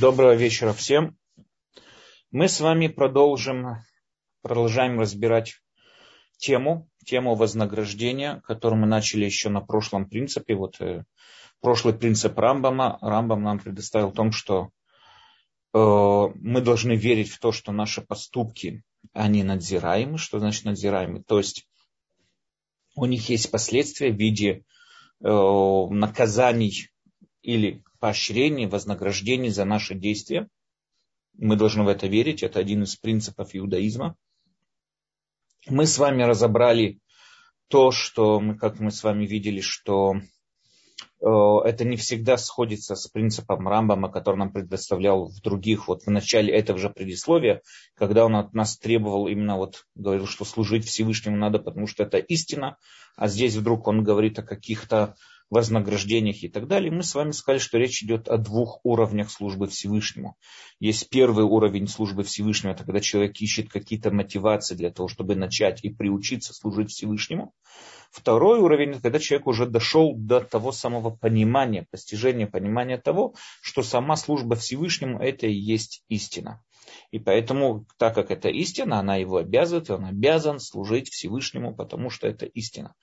Доброго вечера всем. Мы с вами продолжим, продолжаем разбирать тему, тему вознаграждения, которую мы начали еще на прошлом принципе. Вот э, прошлый принцип Рамбама. Рамбам нам предоставил о том, что э, мы должны верить в то, что наши поступки, они надзираемы. Что значит надзираемы? То есть у них есть последствия в виде э, наказаний или поощрений, вознаграждений за наши действия. Мы должны в это верить. Это один из принципов иудаизма. Мы с вами разобрали то, что, мы, как мы с вами видели, что э, это не всегда сходится с принципом Рамбама, который нам предоставлял в других, вот в начале этого же предисловия, когда он от нас требовал именно вот, говорил, что служить Всевышнему надо, потому что это истина, а здесь вдруг он говорит о каких-то вознаграждениях и так далее, мы с вами сказали, что речь идет о двух уровнях службы Всевышнему. Есть первый уровень службы Всевышнему, это когда человек ищет какие-то мотивации для того, чтобы начать и приучиться служить Всевышнему. Второй уровень, это когда человек уже дошел до того самого понимания, постижения понимания того, что сама служба Всевышнему это и есть истина. И поэтому, так как это истина, она его обязывает, он обязан служить Всевышнему, потому что это истина.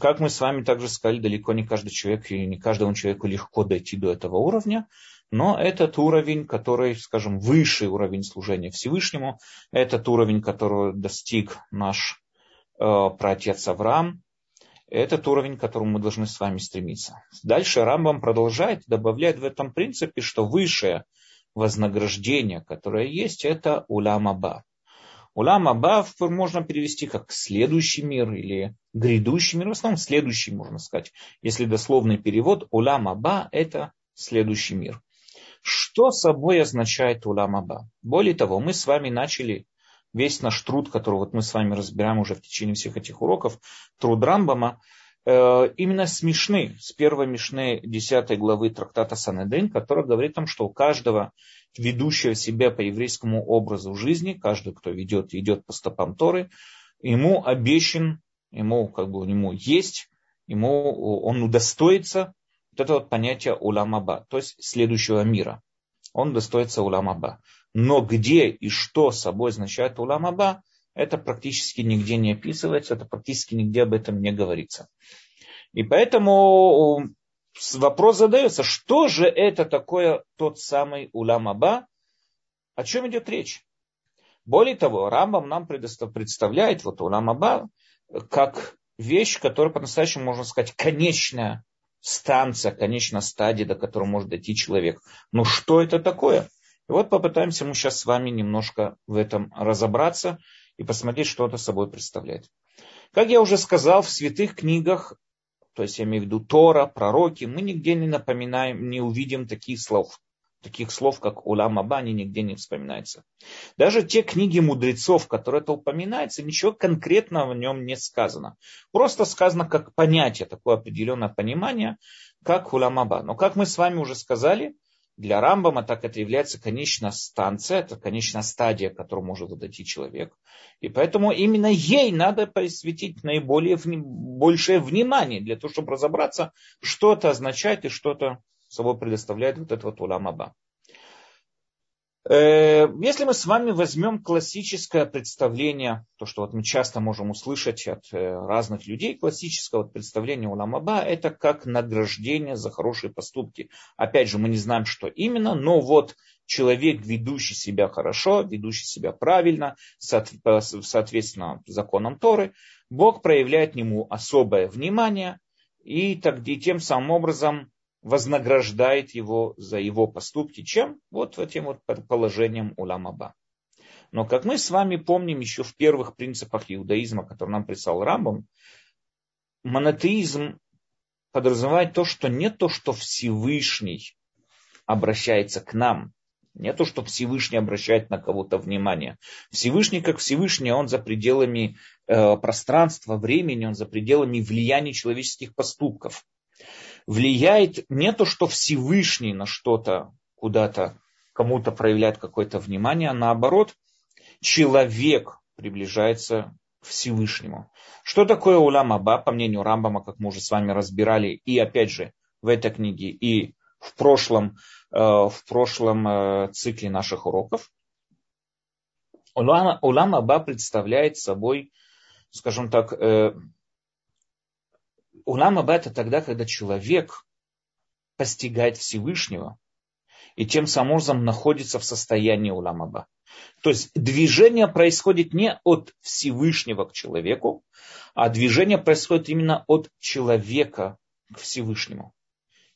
Как мы с вами также сказали, далеко не каждый человек и не каждому человеку легко дойти до этого уровня, но этот уровень, который, скажем, высший уровень служения Всевышнему, этот уровень, которого достиг наш э, праотец Авраам, этот уровень, к которому мы должны с вами стремиться. Дальше Рамбам продолжает, добавляет в этом принципе, что высшее вознаграждение, которое есть, это улам аба. Улам аба можно перевести как следующий мир или грядущий мир. В основном следующий, можно сказать. Если дословный перевод, улам аба – это следующий мир. Что собой означает улам аба? Более того, мы с вами начали весь наш труд, который вот мы с вами разбираем уже в течение всех этих уроков, труд Рамбама, именно с Мишны, с первой Мишны 10 главы трактата Санеден, который говорит о том, что у каждого ведущего себя по еврейскому образу жизни, каждый, кто ведет, идет по стопам Торы, ему обещан, ему как бы ему есть, ему он удостоится вот это вот понятие уламаба, то есть следующего мира. Он достоится уламаба. Но где и что собой означает уламаба, это практически нигде не описывается, это практически нигде об этом не говорится. И поэтому вопрос задается, что же это такое тот самый улам Аба, о чем идет речь? Более того, Рамбам нам представляет вот улам Аба как вещь, которая по-настоящему, можно сказать, конечная станция, конечная стадия, до которой может дойти человек. Но что это такое? И вот попытаемся мы сейчас с вами немножко в этом разобраться и посмотреть, что это собой представляет. Как я уже сказал, в святых книгах, то есть я имею в виду Тора, пророки, мы нигде не напоминаем, не увидим таких слов. Таких слов, как Улам Аба, они нигде не вспоминаются. Даже те книги мудрецов, которые это упоминается, ничего конкретного в нем не сказано. Просто сказано как понятие, такое определенное понимание, как Улам Аба. Но как мы с вами уже сказали, для Рамбама так это является конечная станция, это конечная стадия, которую может дойти человек. И поэтому именно ей надо посвятить наиболее большее внимание для того, чтобы разобраться, что это означает и что это собой предоставляет вот этот вот уламаба. Э, если мы с вами возьмем классическое представление, то, что вот мы часто можем услышать от э, разных людей, классическое вот представление Уламаба, это как награждение за хорошие поступки. Опять же, мы не знаем, что именно, но вот человек, ведущий себя хорошо, ведущий себя правильно, соответственно законам Торы, Бог проявляет ему особое внимание, и, так, и тем самым образом вознаграждает его за его поступки. Чем? Вот этим вот положением уламаба. Но как мы с вами помним еще в первых принципах иудаизма, который нам прислал Рамбам, монотеизм подразумевает то, что не то, что Всевышний обращается к нам, не то, что Всевышний обращает на кого-то внимание. Всевышний, как Всевышний, он за пределами э, пространства, времени, он за пределами влияния человеческих поступков влияет не то, что Всевышний на что-то куда-то кому-то проявляет какое-то внимание, а наоборот, человек приближается к Всевышнему. Что такое улам Аба, по мнению Рамбама, как мы уже с вами разбирали, и опять же в этой книге, и в прошлом, э, в прошлом э, цикле наших уроков. Улам, Аба представляет собой, скажем так, э, улам Аба это тогда, когда человек постигает Всевышнего и тем самым образом находится в состоянии улам Аба. То есть движение происходит не от Всевышнего к человеку, а движение происходит именно от человека к Всевышнему.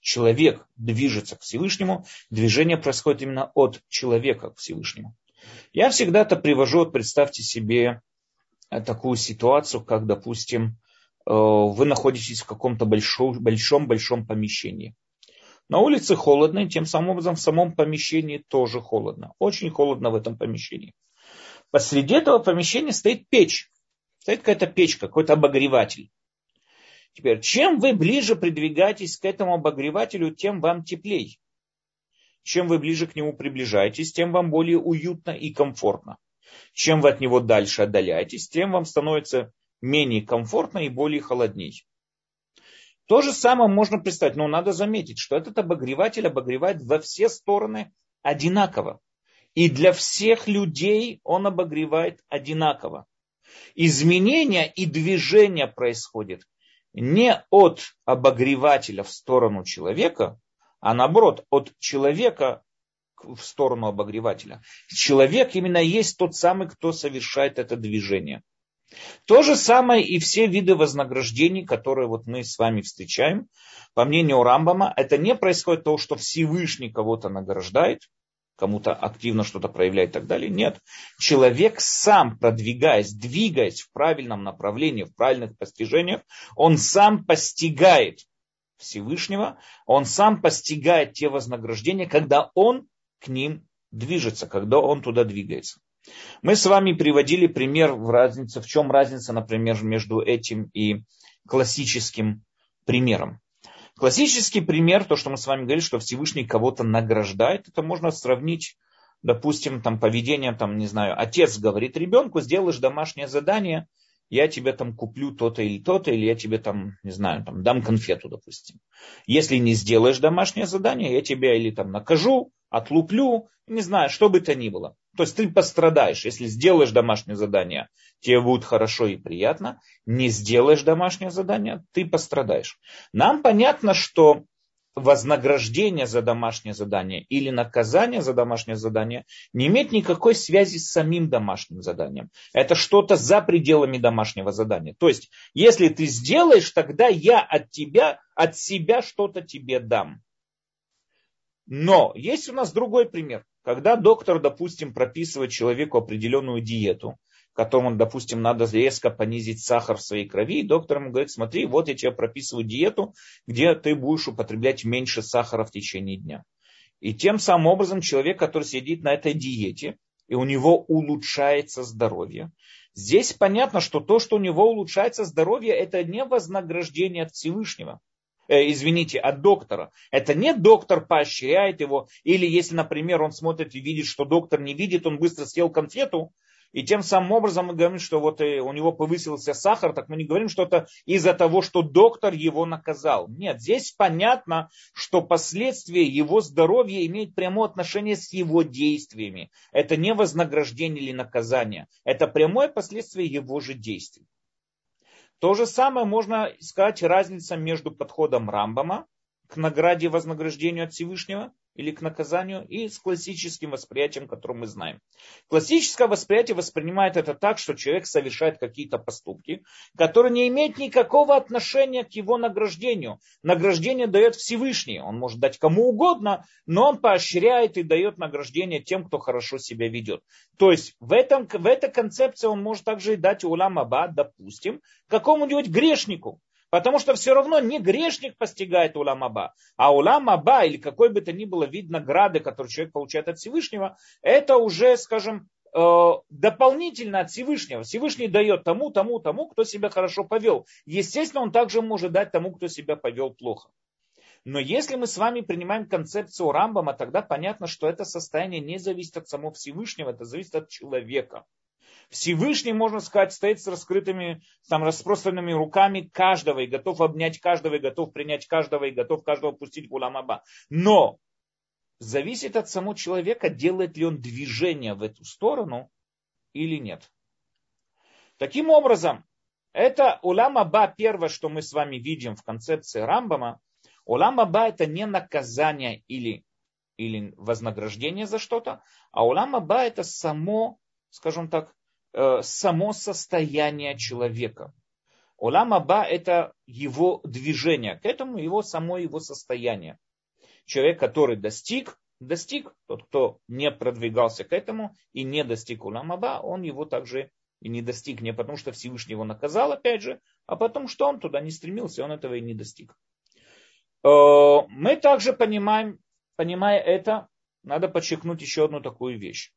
Человек движется к Всевышнему, движение происходит именно от человека к Всевышнему. Я всегда это привожу, представьте себе э, такую ситуацию, как, допустим, вы находитесь в каком-то большом-большом помещении. На улице холодно, и тем самым образом в самом помещении тоже холодно. Очень холодно в этом помещении. Посреди этого помещения стоит печь. Стоит какая-то печь, какой-то обогреватель. Теперь, чем вы ближе придвигаетесь к этому обогревателю, тем вам теплей. Чем вы ближе к нему приближаетесь, тем вам более уютно и комфортно. Чем вы от него дальше отдаляетесь, тем вам становится менее комфортно и более холодней. То же самое можно представить, но надо заметить, что этот обогреватель обогревает во все стороны одинаково. И для всех людей он обогревает одинаково. Изменения и движение происходит не от обогревателя в сторону человека, а наоборот, от человека в сторону обогревателя. Человек именно есть тот самый, кто совершает это движение. То же самое и все виды вознаграждений, которые вот мы с вами встречаем. По мнению Рамбама, это не происходит то, что Всевышний кого-то награждает, кому-то активно что-то проявляет и так далее. Нет. Человек сам, продвигаясь, двигаясь в правильном направлении, в правильных постижениях, он сам постигает Всевышнего, он сам постигает те вознаграждения, когда он к ним движется, когда он туда двигается. Мы с вами приводили пример в разнице, в чем разница, например, между этим и классическим примером. Классический пример, то, что мы с вами говорили, что Всевышний кого-то награждает, это можно сравнить, допустим, там, поведением, там, не знаю, отец говорит ребенку, сделаешь домашнее задание, я тебе там куплю то-то или то-то, или я тебе там, не знаю, там, дам конфету, допустим. Если не сделаешь домашнее задание, я тебя или там накажу, отлуплю, не знаю, что бы то ни было. То есть ты пострадаешь. Если сделаешь домашнее задание, тебе будет хорошо и приятно. Не сделаешь домашнее задание, ты пострадаешь. Нам понятно, что вознаграждение за домашнее задание или наказание за домашнее задание не имеет никакой связи с самим домашним заданием. Это что-то за пределами домашнего задания. То есть, если ты сделаешь, тогда я от тебя, от себя что-то тебе дам. Но есть у нас другой пример. Когда доктор, допустим, прописывает человеку определенную диету, которому, допустим, надо резко понизить сахар в своей крови, и доктор ему говорит, смотри, вот я тебе прописываю диету, где ты будешь употреблять меньше сахара в течение дня. И тем самым образом человек, который сидит на этой диете, и у него улучшается здоровье. Здесь понятно, что то, что у него улучшается здоровье, это не вознаграждение от Всевышнего э, извините, от доктора. Это не доктор поощряет его, или если, например, он смотрит и видит, что доктор не видит, он быстро съел конфету, и тем самым образом мы говорим, что вот э, у него повысился сахар, так мы не говорим, что это из-за того, что доктор его наказал. Нет, здесь понятно, что последствия его здоровья имеют прямое отношение с его действиями. Это не вознаграждение или наказание. Это прямое последствие его же действий. То же самое можно сказать разница между подходом Рамбама к награде и вознаграждению от Всевышнего или к наказанию, и с классическим восприятием, которое мы знаем. Классическое восприятие воспринимает это так, что человек совершает какие-то поступки, которые не имеют никакого отношения к его награждению. Награждение дает Всевышний, он может дать кому угодно, но он поощряет и дает награждение тем, кто хорошо себя ведет. То есть в, этом, в этой концепции он может также и дать улам аба, допустим, какому-нибудь грешнику. Потому что все равно не грешник постигает улам аба, а улам аба или какой бы то ни было вид награды, который человек получает от Всевышнего, это уже, скажем, э, дополнительно от Всевышнего. Всевышний дает тому, тому, тому, кто себя хорошо повел. Естественно, он также может дать тому, кто себя повел плохо. Но если мы с вами принимаем концепцию Рамбама, тогда понятно, что это состояние не зависит от самого Всевышнего, это зависит от человека. Всевышний, можно сказать, стоит с раскрытыми, там, распространенными руками каждого и готов обнять каждого, и готов принять каждого, и готов каждого пустить в Уламаба. Но зависит от самого человека, делает ли он движение в эту сторону или нет. Таким образом, это Улам Аба, первое, что мы с вами видим в концепции Рамбама. Улам Аба это не наказание или, или вознаграждение за что-то, а Улам Аба это само, скажем так, само состояние человека. Улам Аба это его движение, к этому его само его состояние. Человек, который достиг, достиг, тот, кто не продвигался к этому и не достиг Улам Аба, он его также и не достиг не потому, что Всевышний его наказал, опять же, а потому, что он туда не стремился, он этого и не достиг. Э, мы также понимаем, понимая это, надо подчеркнуть еще одну такую вещь.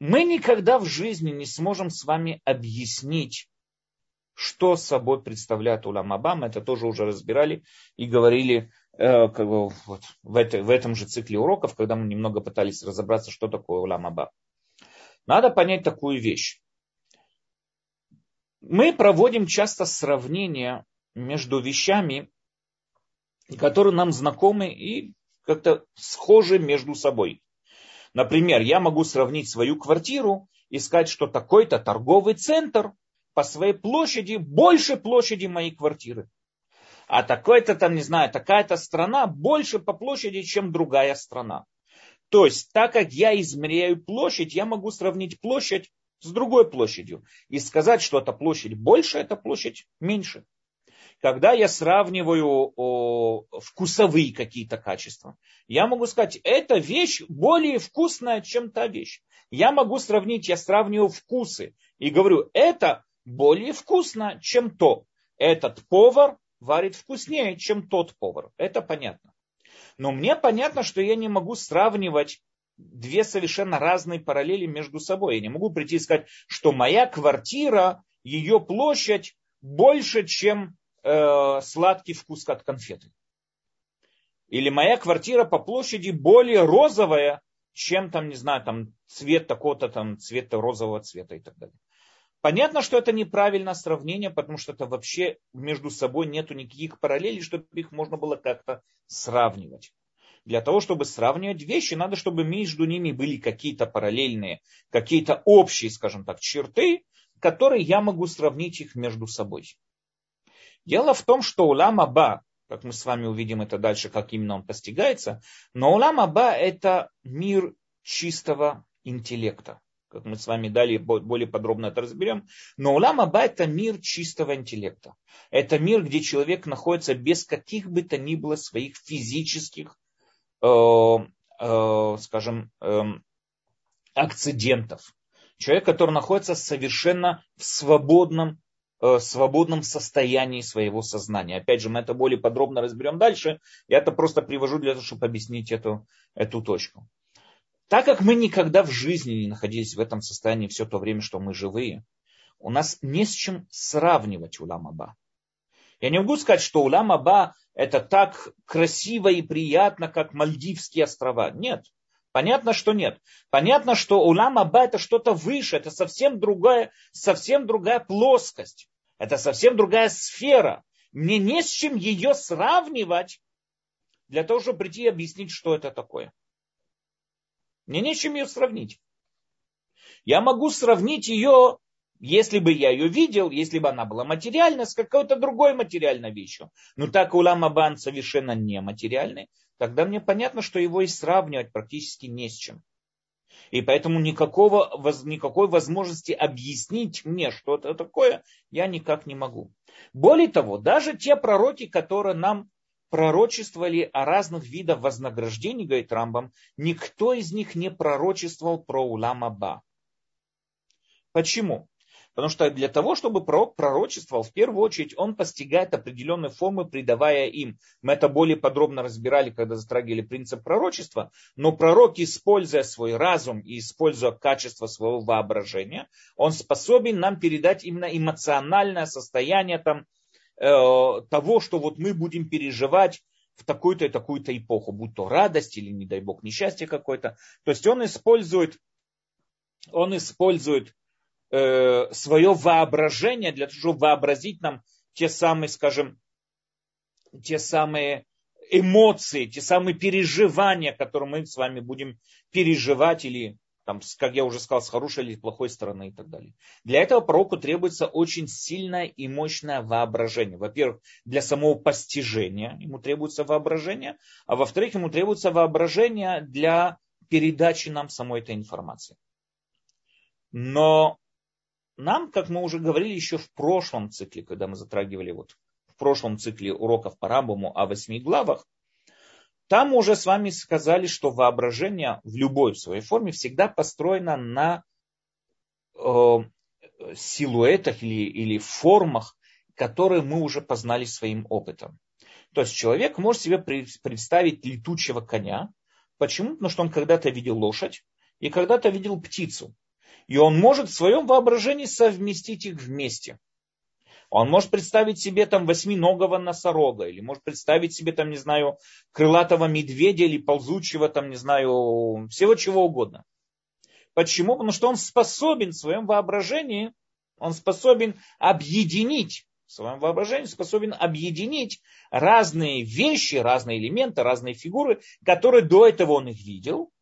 Мы никогда в жизни не сможем с вами объяснить, что собой представляет Улам Аба. Мы это тоже уже разбирали и говорили э, как бы, вот, в, это, в этом же цикле уроков, когда мы немного пытались разобраться, что такое Улам Аба. Надо понять такую вещь. Мы проводим часто сравнения между вещами, которые нам знакомы и как-то схожи между собой. Например, я могу сравнить свою квартиру и сказать, что такой-то торговый центр по своей площади больше площади моей квартиры. А такой-то там, не знаю, такая-то страна больше по площади, чем другая страна. То есть, так как я измеряю площадь, я могу сравнить площадь с другой площадью и сказать, что эта площадь больше, эта площадь меньше. Когда я сравниваю о, вкусовые какие-то качества, я могу сказать, эта вещь более вкусная, чем та вещь. Я могу сравнить, я сравниваю вкусы и говорю, это более вкусно, чем то. Этот повар варит вкуснее, чем тот повар. Это понятно. Но мне понятно, что я не могу сравнивать две совершенно разные параллели между собой. Я не могу прийти и сказать, что моя квартира, ее площадь больше, чем э, сладкий вкус от конфеты. Или моя квартира по площади более розовая, чем там, не знаю, там цвет такого-то там цвета розового цвета и так далее. Понятно, что это неправильное сравнение, потому что это вообще между собой нету никаких параллелей, чтобы их можно было как-то сравнивать. Для того, чтобы сравнивать вещи, надо, чтобы между ними были какие-то параллельные, какие-то общие, скажем так, черты, которые я могу сравнить их между собой. Дело в том, что улам Аба, как мы с вами увидим это дальше, как именно он постигается, но улам Аба это мир чистого интеллекта как мы с вами далее более подробно это разберем. Но улам Аба это мир чистого интеллекта. Это мир, где человек находится без каких бы то ни было своих физических, э, э, скажем, э, акцидентов. Человек, который находится совершенно в свободном, э, свободном состоянии своего сознания. Опять же, мы это более подробно разберем дальше. Я это просто привожу для того, чтобы объяснить эту, эту точку. Так как мы никогда в жизни не находились в этом состоянии все то время, что мы живые, у нас не с чем сравнивать улам Аба. Я не могу сказать, что улам Аба это так красиво и приятно, как Мальдивские острова. Нет. Понятно, что нет. Понятно, что улам Аба это что-то выше, это совсем другая, совсем другая плоскость. Это совсем другая сфера. Мне не с чем ее сравнивать для того, чтобы прийти и объяснить, что это такое. Мне нечем ее сравнить. Я могу сравнить ее, если бы я ее видел, если бы она была материальна, с какой-то другой материальной вещью. Но так улам Абан совершенно не материальный, тогда мне понятно, что его и сравнивать практически не с чем. И поэтому никакого, никакой возможности объяснить мне, что это такое, я никак не могу. Более того, даже те пророки, которые нам пророчествовали о разных видах вознаграждений, говорит Рамбам, никто из них не пророчествовал про Улам Аба. Почему? Потому что для того, чтобы пророк пророчествовал, в первую очередь он постигает определенные формы, придавая им. Мы это более подробно разбирали, когда затрагивали принцип пророчества. Но пророк, используя свой разум и используя качество своего воображения, он способен нам передать именно эмоциональное состояние там, Э, того, что вот мы будем переживать в такую-то и такую-то эпоху, будь то радость или, не дай бог, несчастье какое-то. То есть он использует он использует э, свое воображение для того, чтобы вообразить нам те самые, скажем, те самые эмоции, те самые переживания, которые мы с вами будем переживать или, там, как я уже сказал, с хорошей или плохой стороны и так далее. Для этого пророку требуется очень сильное и мощное воображение. Во-первых, для самого постижения ему требуется воображение, а во-вторых, ему требуется воображение для передачи нам самой этой информации. Но нам, как мы уже говорили еще в прошлом цикле, когда мы затрагивали вот в прошлом цикле уроков по Рамбаму о восьми главах, там уже с вами сказали, что воображение в любой своей форме всегда построено на э, силуэтах или, или формах, которые мы уже познали своим опытом. То есть человек может себе представить летучего коня. Почему? Потому что он когда-то видел лошадь и когда-то видел птицу. И он может в своем воображении совместить их вместе. Он может представить себе там восьминогого носорога, или может представить себе там, не знаю, крылатого медведя или ползучего там, не знаю, всего чего угодно. Почему? Потому что он способен в своем воображении, он способен объединить, в своем воображении способен объединить разные вещи, разные элементы, разные фигуры, которые до этого он их видел,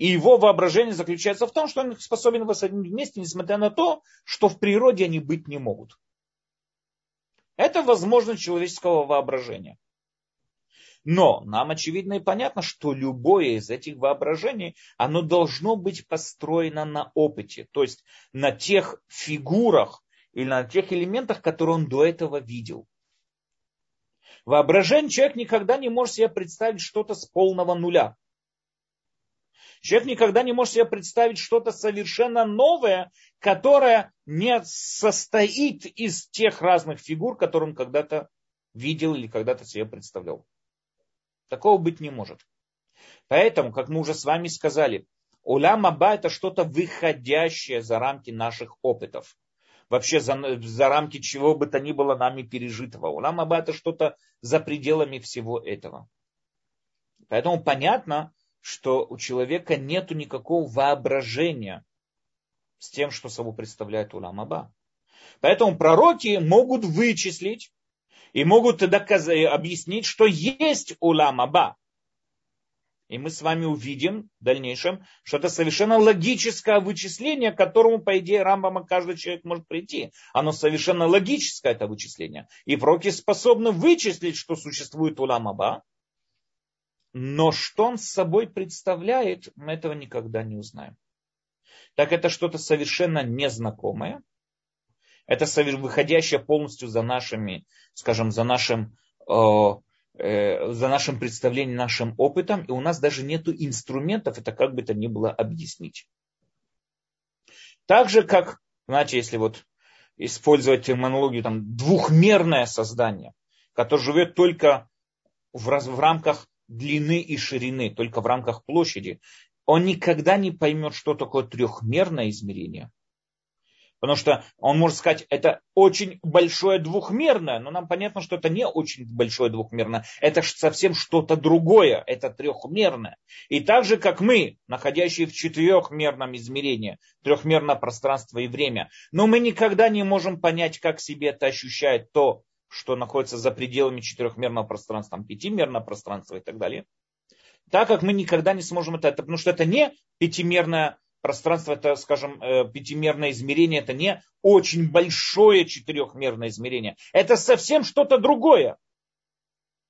и его воображение заключается в том, что он способен воссоединить вместе, несмотря на то, что в природе они быть не могут. Это возможность человеческого воображения. Но нам очевидно и понятно, что любое из этих воображений, оно должно быть построено на опыте, то есть на тех фигурах или на тех элементах, которые он до этого видел. Воображение человек никогда не может себе представить что-то с полного нуля. Человек никогда не может себе представить что-то совершенно новое, которое не состоит из тех разных фигур, которые он когда-то видел или когда-то себе представлял. Такого быть не может. Поэтому, как мы уже с вами сказали, улям аба это что-то выходящее за рамки наших опытов. Вообще за, за рамки чего бы то ни было нами пережитого. Улам аба это что-то за пределами всего этого. Поэтому понятно, что у человека нет никакого воображения с тем, что собой представляет Улам Аба. Поэтому пророки могут вычислить и могут доказать, объяснить, что есть Улам Аба. И мы с вами увидим в дальнейшем, что это совершенно логическое вычисление, к которому, по идее, Рамбама каждый человек может прийти. Оно совершенно логическое, это вычисление. И пророки способны вычислить, что существует Улам Аба, но что он с собой представляет, мы этого никогда не узнаем. Так это что-то совершенно незнакомое. Это выходящее полностью за нашими, скажем, за нашим, э, э, за нашим представлением, нашим опытом. И у нас даже нет инструментов это как бы то ни было объяснить. Так же, как, знаете, если вот использовать терминологию, там, двухмерное создание, которое живет только в, раз, в рамках длины и ширины, только в рамках площади, он никогда не поймет, что такое трехмерное измерение. Потому что он может сказать, это очень большое двухмерное, но нам понятно, что это не очень большое двухмерное, это совсем что-то другое, это трехмерное. И так же, как мы, находящие в четырехмерном измерении, трехмерное пространство и время, но мы никогда не можем понять, как себе это ощущает то, что находится за пределами четырехмерного пространства, там, пятимерного пространства и так далее. Так как мы никогда не сможем это, это потому что это не пятимерное пространство, это, скажем, э, пятимерное измерение, это не очень большое четырехмерное измерение. Это совсем что-то другое.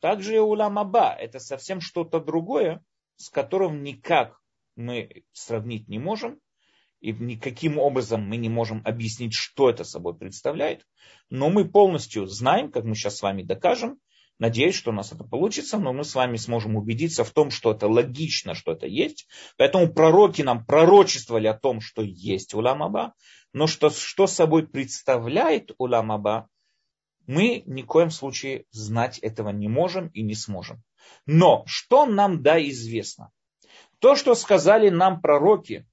Также и улам аба, это совсем что-то другое, с которым никак мы сравнить не можем и никаким образом мы не можем объяснить, что это собой представляет, но мы полностью знаем, как мы сейчас с вами докажем, надеюсь, что у нас это получится, но мы с вами сможем убедиться в том, что это логично, что это есть. Поэтому пророки нам пророчествовали о том, что есть Уламаба, но что, что собой представляет Уламаба, мы ни в коем случае знать этого не можем и не сможем. Но что нам да известно? То, что сказали нам пророки,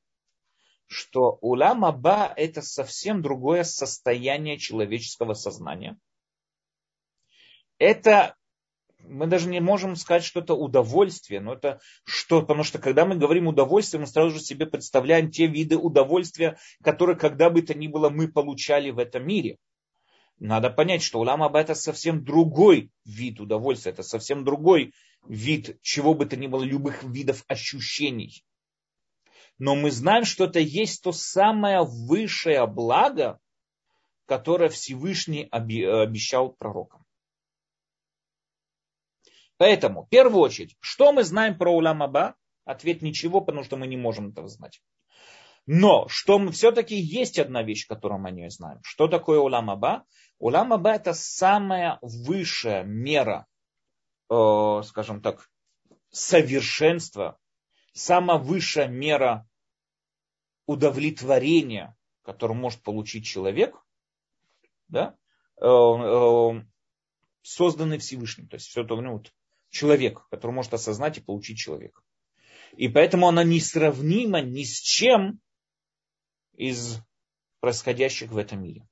что улам аба это совсем другое состояние человеческого сознания. Это мы даже не можем сказать, что это удовольствие, но это что, потому что когда мы говорим удовольствие, мы сразу же себе представляем те виды удовольствия, которые когда бы то ни было мы получали в этом мире. Надо понять, что улам аба это совсем другой вид удовольствия, это совсем другой вид чего бы то ни было, любых видов ощущений. Но мы знаем, что это есть то самое высшее благо, которое Всевышний обещал пророкам. Поэтому, в первую очередь, что мы знаем про Улам Аба? Ответ ничего, потому что мы не можем этого знать. Но что мы все-таки есть одна вещь, которую мы не знаем. Что такое Улам Аба? Улам Аба это самая высшая мера, э, скажем так, совершенства, самая высшая мера удовлетворения, которую может получить человек, да, э, э, созданный Всевышним. То есть все это ну, вот, человек, который может осознать и получить человека. И поэтому она несравнима ни с чем из происходящих в этом мире.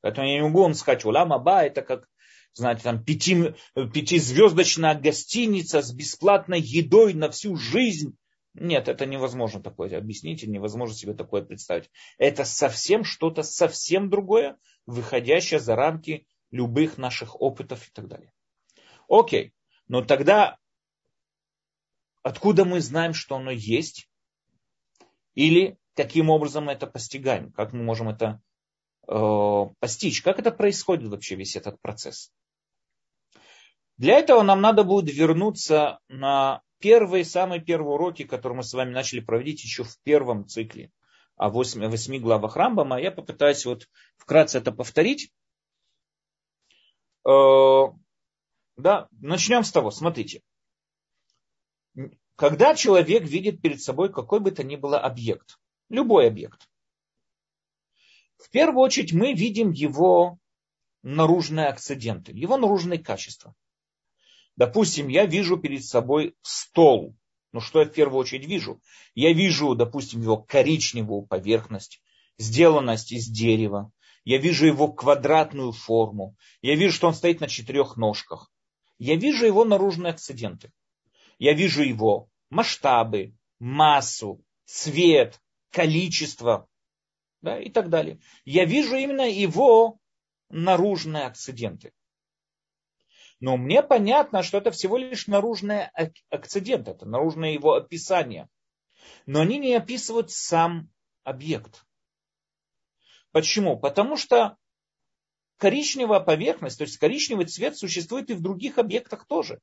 Поэтому я не могу вам сказать, улам аба это как, знаете, там пяти, пятизвездочная гостиница с бесплатной едой на всю жизнь. Нет, это невозможно такое объяснить, невозможно себе такое представить. Это совсем что-то совсем другое, выходящее за рамки любых наших опытов и так далее. Окей. Но тогда откуда мы знаем, что оно есть? Или каким образом мы это постигаем? Как мы можем это э, постичь? Как это происходит вообще, весь этот процесс? Для этого нам надо будет вернуться на первые, самые первые уроки, которые мы с вами начали проводить еще в первом цикле о восьми, восьми главах Рамбама. Я попытаюсь вот вкратце это повторить. Э, да, начнем с того, смотрите. Когда человек видит перед собой какой бы то ни было объект, любой объект, в первую очередь мы видим его наружные акциденты, его наружные качества. Допустим, я вижу перед собой стол. Ну что я в первую очередь вижу? Я вижу, допустим, его коричневую поверхность, сделанность из дерева. Я вижу его квадратную форму. Я вижу, что он стоит на четырех ножках я вижу его наружные акциденты. Я вижу его масштабы, массу, цвет, количество да, и так далее. Я вижу именно его наружные акциденты. Но мне понятно, что это всего лишь наружные акциденты, это наружное его описание. Но они не описывают сам объект. Почему? Потому что коричневая поверхность, то есть коричневый цвет существует и в других объектах тоже.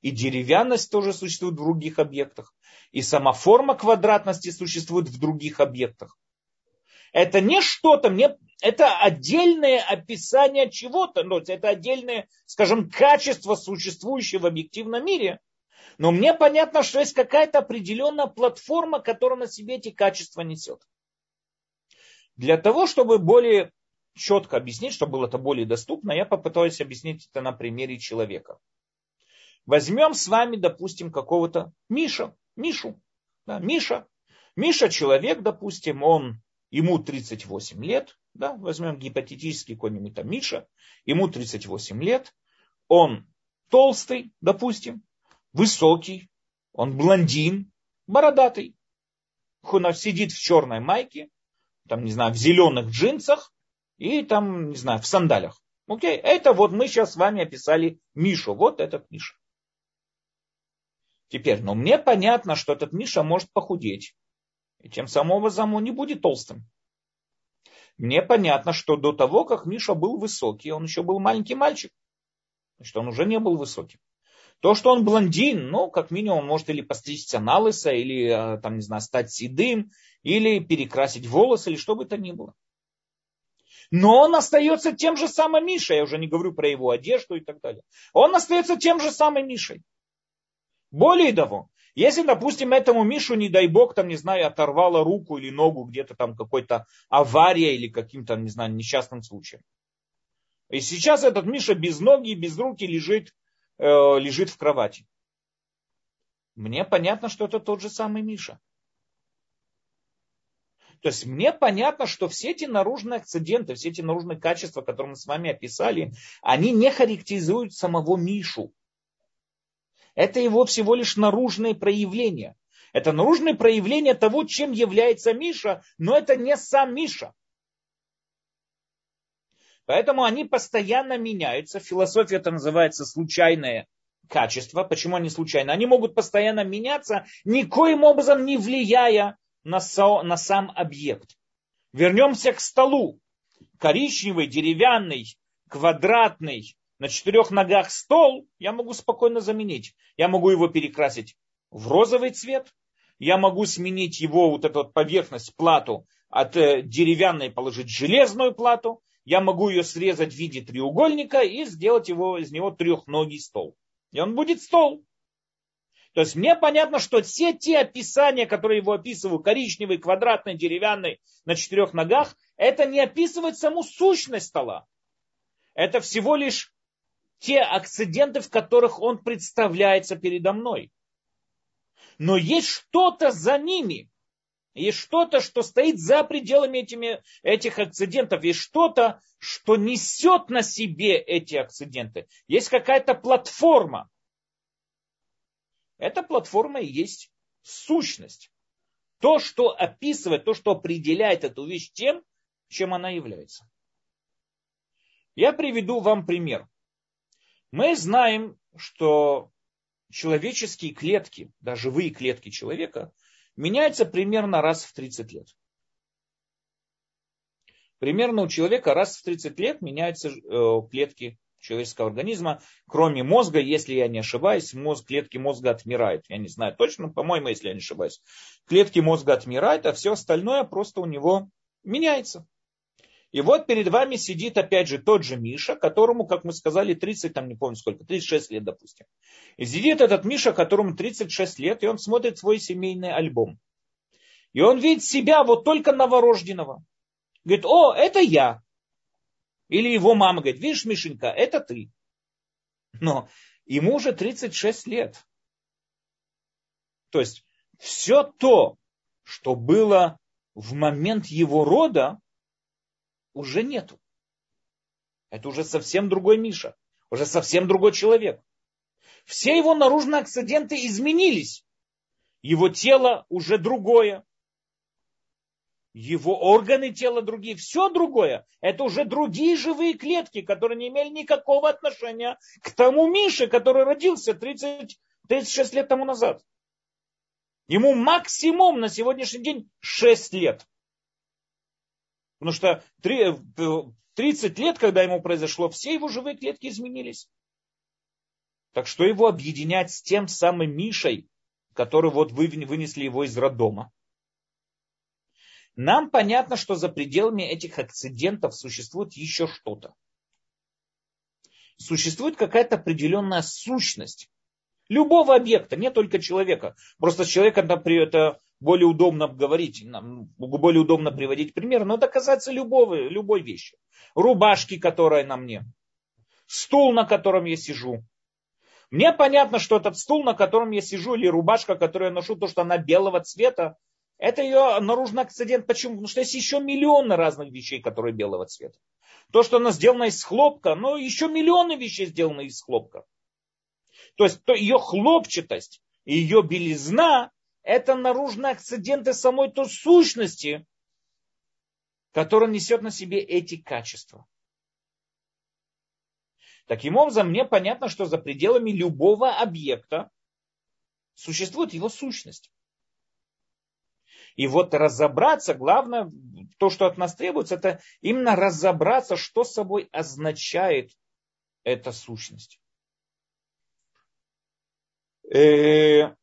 И деревянность тоже существует в других объектах. И сама форма квадратности существует в других объектах. Это не что-то, мне, это отдельное описание чего-то, ну, это отдельное, скажем, качество, существующее в объективном мире. Но мне понятно, что есть какая-то определенная платформа, которая на себе эти качества несет. Для того, чтобы более четко объяснить, чтобы было это более доступно, я попытаюсь объяснить это на примере человека. Возьмем с вами, допустим, какого-то Миша, Мишу. Да, Миша. Миша человек, допустим, он, ему 38 лет, да, возьмем гипотетический какой-нибудь там Миша, ему 38 лет, он толстый, допустим, высокий, он блондин, бородатый, он сидит в черной майке, там, не знаю, в зеленых джинсах, и там, не знаю, в сандалях. Окей, это вот мы сейчас с вами описали Мишу. Вот этот Миша. Теперь, но мне понятно, что этот Миша может похудеть. И тем самым он не будет толстым. Мне понятно, что до того, как Миша был высокий, он еще был маленький мальчик. Что он уже не был высоким. То, что он блондин, ну, как минимум, он может или постричься на лысо, или, э, там, не знаю, стать седым, или перекрасить волосы, или что бы то ни было. Но он остается тем же самым Мишей. Я уже не говорю про его одежду и так далее. Он остается тем же самым Мишей. Более того, если, допустим, этому Мишу, не дай бог, там, не знаю, оторвало руку или ногу где-то там какой-то авария или каким-то, не знаю, несчастным случаем. И сейчас этот Миша без ноги, без руки лежит, э, лежит в кровати. Мне понятно, что это тот же самый Миша. То есть мне понятно, что все эти наружные акциденты, все эти наружные качества, которые мы с вами описали, они не характеризуют самого Мишу. Это его всего лишь наружные проявления. Это наружные проявления того, чем является Миша, но это не сам Миша. Поэтому они постоянно меняются. Философия это называется случайное качество. Почему они случайно? Они могут постоянно меняться, никоим образом не влияя на, со, на сам объект. Вернемся к столу. Коричневый, деревянный, квадратный, на четырех ногах стол я могу спокойно заменить. Я могу его перекрасить в розовый цвет. Я могу сменить его, вот эту вот поверхность, плату, от э, деревянной положить железную плату я могу ее срезать в виде треугольника и сделать его, из него трехногий стол. И он будет стол. То есть мне понятно, что все те описания, которые его описывают, коричневый, квадратный, деревянный, на четырех ногах, это не описывает саму сущность стола. Это всего лишь те акциденты, в которых он представляется передо мной. Но есть что-то за ними, есть что-то, что стоит за пределами этими, этих акцидентов. Есть что-то, что несет на себе эти акциденты. Есть какая-то платформа. Эта платформа и есть сущность. То, что описывает, то, что определяет эту вещь тем, чем она является. Я приведу вам пример. Мы знаем, что человеческие клетки, да, живые клетки человека, меняется примерно раз в 30 лет. Примерно у человека раз в 30 лет меняются э, клетки человеческого организма, кроме мозга, если я не ошибаюсь, мозг, клетки мозга отмирают. Я не знаю точно, по-моему, если я не ошибаюсь. Клетки мозга отмирают, а все остальное просто у него меняется. И вот перед вами сидит опять же тот же Миша, которому, как мы сказали, 30, там не помню сколько, 36 лет, допустим. И сидит этот Миша, которому 36 лет, и он смотрит свой семейный альбом. И он видит себя вот только новорожденного. Говорит, о, это я. Или его мама говорит, видишь, Мишенька, это ты. Но ему уже 36 лет. То есть все то, что было в момент его рода, уже нету. Это уже совсем другой Миша, уже совсем другой человек. Все его наружные акциденты изменились. Его тело уже другое. Его органы тела другие, все другое. Это уже другие живые клетки, которые не имели никакого отношения к тому Мише, который родился 30, 36 лет тому назад. Ему максимум на сегодняшний день 6 лет. Потому что 30 лет, когда ему произошло, все его живые клетки изменились. Так что его объединять с тем самым Мишей, который вот вынесли его из роддома? Нам понятно, что за пределами этих акцидентов существует еще что-то. Существует какая-то определенная сущность любого объекта, не только человека. Просто например, это более удобно говорить, более удобно приводить пример, но это касается любого, любой вещи. Рубашки, которая на мне, стул, на котором я сижу. Мне понятно, что этот стул, на котором я сижу, или рубашка, которую я ношу, то, что она белого цвета, это ее наружный акцидент. Почему? Потому что есть еще миллионы разных вещей, которые белого цвета. То, что она сделана из хлопка, но еще миллионы вещей сделаны из хлопка. То есть то ее хлопчатость ее белизна это наружные акциденты самой той сущности, которая несет на себе эти качества. Таким образом, мне понятно, что за пределами любого объекта существует его сущность. И вот разобраться, главное, то, что от нас требуется, это именно разобраться, что собой означает эта сущность. Э,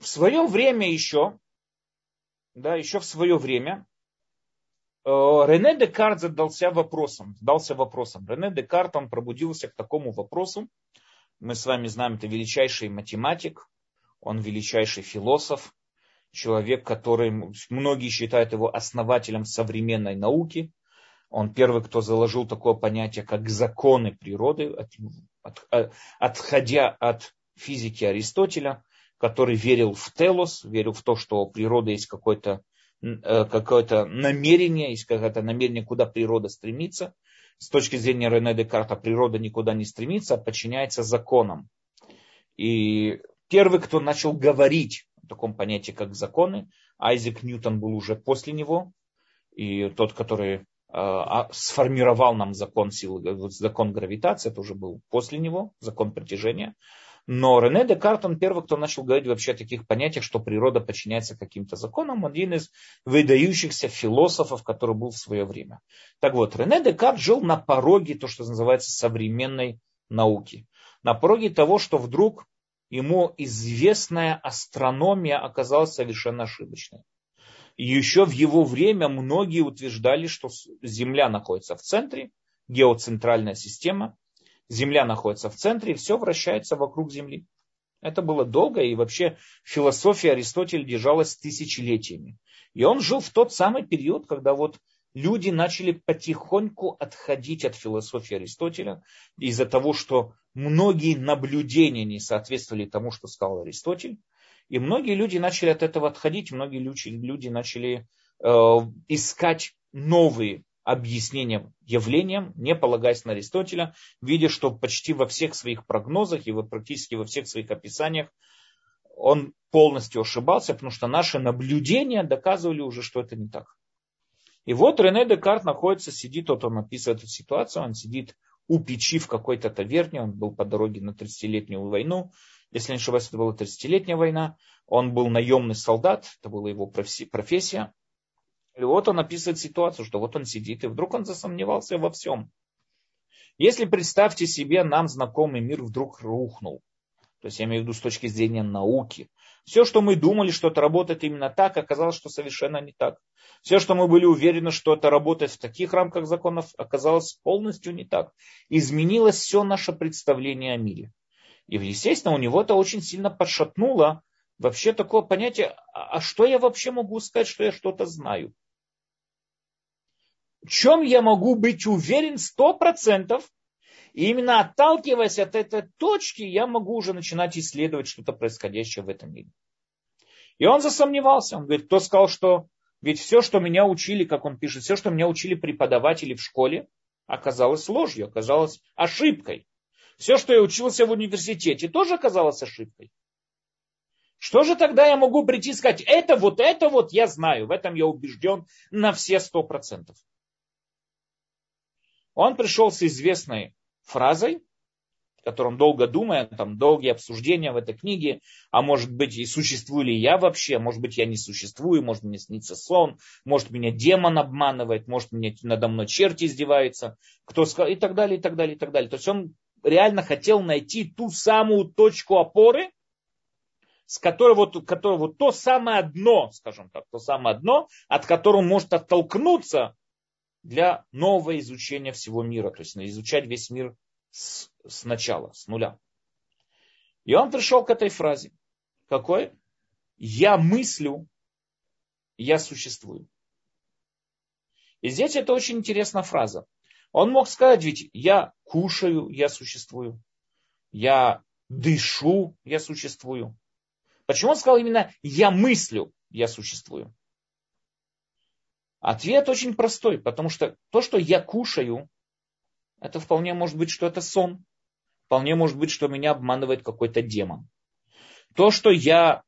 в свое время еще, да, еще в свое время, э, Рене Декарт задался вопросом, задался вопросом. Рене Декарт, он пробудился к такому вопросу. Мы с вами знаем, это величайший математик, он величайший философ, человек, который многие считают его основателем современной науки. Он первый, кто заложил такое понятие, как законы природы, от, от, отходя от физики Аристотеля который верил в телос, верил в то, что у природы есть э, какое-то намерение, есть какое-то намерение, куда природа стремится. С точки зрения Рене Декарта природа никуда не стремится, а подчиняется законам. И первый, кто начал говорить о таком понятии, как законы, Айзек Ньютон был уже после него. И тот, который э, а, сформировал нам закон силы, закон гравитации, это уже был после него, закон притяжения. Но Рене Декарт, он первый, кто начал говорить вообще о таких понятиях, что природа подчиняется каким-то законам, один из выдающихся философов, который был в свое время. Так вот, Рене Декарт жил на пороге, то, что называется, современной науки. На пороге того, что вдруг ему известная астрономия оказалась совершенно ошибочной. И еще в его время многие утверждали, что Земля находится в центре, геоцентральная система, Земля находится в центре, и все вращается вокруг Земли. Это было долго, и вообще философия Аристотеля держалась тысячелетиями. И он жил в тот самый период, когда вот люди начали потихоньку отходить от философии Аристотеля из-за того, что многие наблюдения не соответствовали тому, что сказал Аристотель. И многие люди начали от этого отходить, многие люди начали э, искать новые объяснением явлениям, не полагаясь на Аристотеля, видя, что почти во всех своих прогнозах и практически во всех своих описаниях он полностью ошибался, потому что наши наблюдения доказывали уже, что это не так. И вот Рене Декарт находится, сидит, вот он описывает эту ситуацию, он сидит у печи в какой-то таверне, он был по дороге на 30-летнюю войну, если не ошибаюсь, это была 30-летняя война, он был наемный солдат, это была его профессия, и вот он описывает ситуацию, что вот он сидит, и вдруг он засомневался во всем. Если представьте себе, нам знакомый мир вдруг рухнул, то есть я имею в виду с точки зрения науки, все, что мы думали, что это работает именно так, оказалось, что совершенно не так. Все, что мы были уверены, что это работает в таких рамках законов, оказалось полностью не так. Изменилось все наше представление о мире. И, естественно, у него это очень сильно подшатнуло вообще такое понятие, а, а что я вообще могу сказать, что я что-то знаю? Чем я могу быть уверен сто процентов? И именно отталкиваясь от этой точки, я могу уже начинать исследовать что-то происходящее в этом мире. И он засомневался. Он говорит, кто сказал, что ведь все, что меня учили, как он пишет, все, что меня учили преподаватели в школе, оказалось ложью, оказалось ошибкой. Все, что я учился в университете, тоже оказалось ошибкой. Что же тогда я могу прийти и сказать, это вот, это вот я знаю, в этом я убежден на все сто процентов. Он пришел с известной фразой, он долго думает, там долгие обсуждения в этой книге, а может быть и существую ли я вообще, может быть я не существую, может мне снится сон, может меня демон обманывает, может мне надо мной черти издеваются, кто сказал, и так далее, и так далее, и так далее. То есть он реально хотел найти ту самую точку опоры, с которой вот, которой вот то самое дно, скажем так, то самое дно, от которого может оттолкнуться для нового изучения всего мира, то есть изучать весь мир с, с начала, с нуля. И он пришел к этой фразе. Какой? Я мыслю, я существую. И здесь это очень интересная фраза. Он мог сказать, ведь я кушаю, я существую. Я дышу, я существую. Почему он сказал именно «я мыслю, я существую»? Ответ очень простой, потому что то, что я кушаю, это вполне может быть, что это сон. Вполне может быть, что меня обманывает какой-то демон. То, что я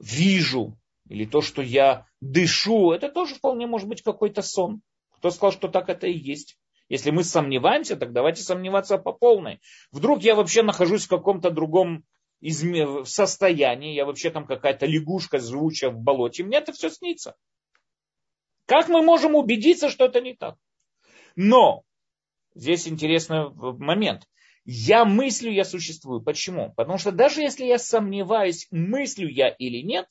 вижу, или то, что я дышу, это тоже вполне может быть какой-то сон. Кто сказал, что так это и есть? Если мы сомневаемся, так давайте сомневаться по полной. Вдруг я вообще нахожусь в каком-то другом в состоянии, я вообще там какая-то лягушка, живущая в болоте, мне это все снится. Как мы можем убедиться, что это не так? Но здесь интересный момент. Я мыслю, я существую. Почему? Потому что даже если я сомневаюсь, мыслю я или нет,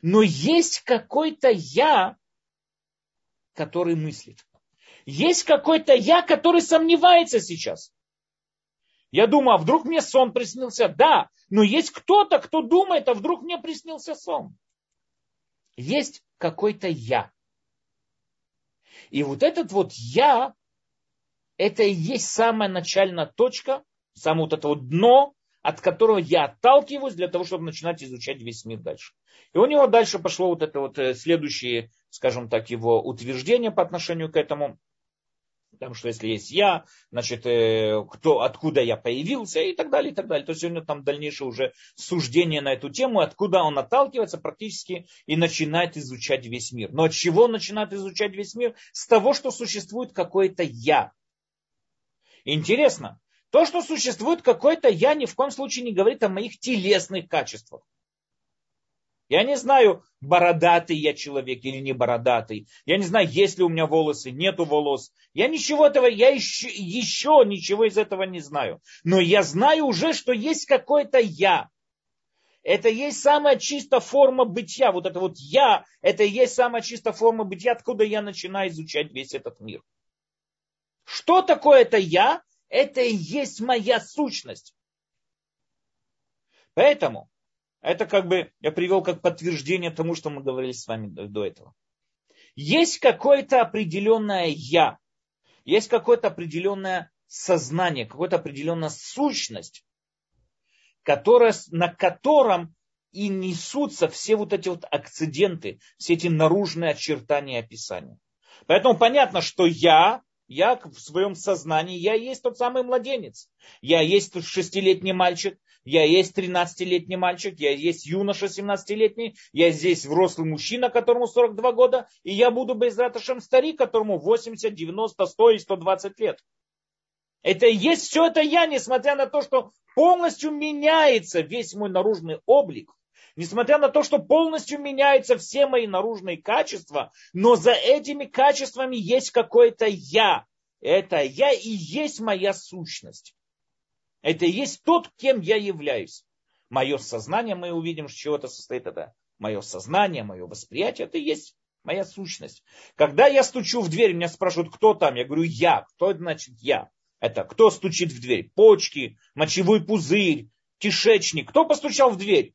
но есть какой-то я, который мыслит. Есть какой-то я, который сомневается сейчас. Я думаю, а вдруг мне сон приснился? Да, но есть кто-то, кто думает, а вдруг мне приснился сон. Есть какой-то я. И вот этот вот я, это и есть самая начальная точка, самое вот это вот дно, от которого я отталкиваюсь для того, чтобы начинать изучать весь мир дальше. И у него дальше пошло вот это вот э, следующее, скажем так, его утверждение по отношению к этому. Потому что если есть я, значит, э, кто, откуда я появился и так далее, и так далее. То есть у него там дальнейшее уже суждение на эту тему, откуда он отталкивается практически и начинает изучать весь мир. Но от чего он начинает изучать весь мир? С того, что существует какое-то я. Интересно, то, что существует какое-то я, ни в коем случае не говорит о моих телесных качествах. Я не знаю, бородатый я человек или не бородатый. Я не знаю, есть ли у меня волосы, нету волос. Я ничего этого, я еще, еще ничего из этого не знаю. Но я знаю уже, что есть какое-то я. Это есть самая чистая форма бытия. Вот это вот я, это есть самая чистая форма бытия, откуда я начинаю изучать весь этот мир. Что такое это я? Это и есть моя сущность. Поэтому это как бы я привел как подтверждение тому, что мы говорили с вами до этого. Есть какое-то определенное я, есть какое-то определенное сознание, какая-то определенная сущность, которая, на котором и несутся все вот эти вот акциденты, все эти наружные очертания описания. Поэтому понятно, что я я в своем сознании, я есть тот самый младенец. Я есть шестилетний мальчик, я есть 13-летний мальчик, я есть юноша 17-летний, я здесь взрослый мужчина, которому 42 года, и я буду без Раташем старик, которому 80, 90, 100 и 120 лет. Это есть все это я, несмотря на то, что полностью меняется весь мой наружный облик. Несмотря на то, что полностью меняются все мои наружные качества, но за этими качествами есть какое-то я. Это я и есть моя сущность. Это и есть тот, кем я являюсь. Мое сознание, мы увидим, с чего это состоит. Это мое сознание, мое восприятие, это и есть моя сущность. Когда я стучу в дверь, меня спрашивают, кто там, я говорю, я. Кто это значит я? Это кто стучит в дверь? Почки, мочевой пузырь, кишечник. Кто постучал в дверь?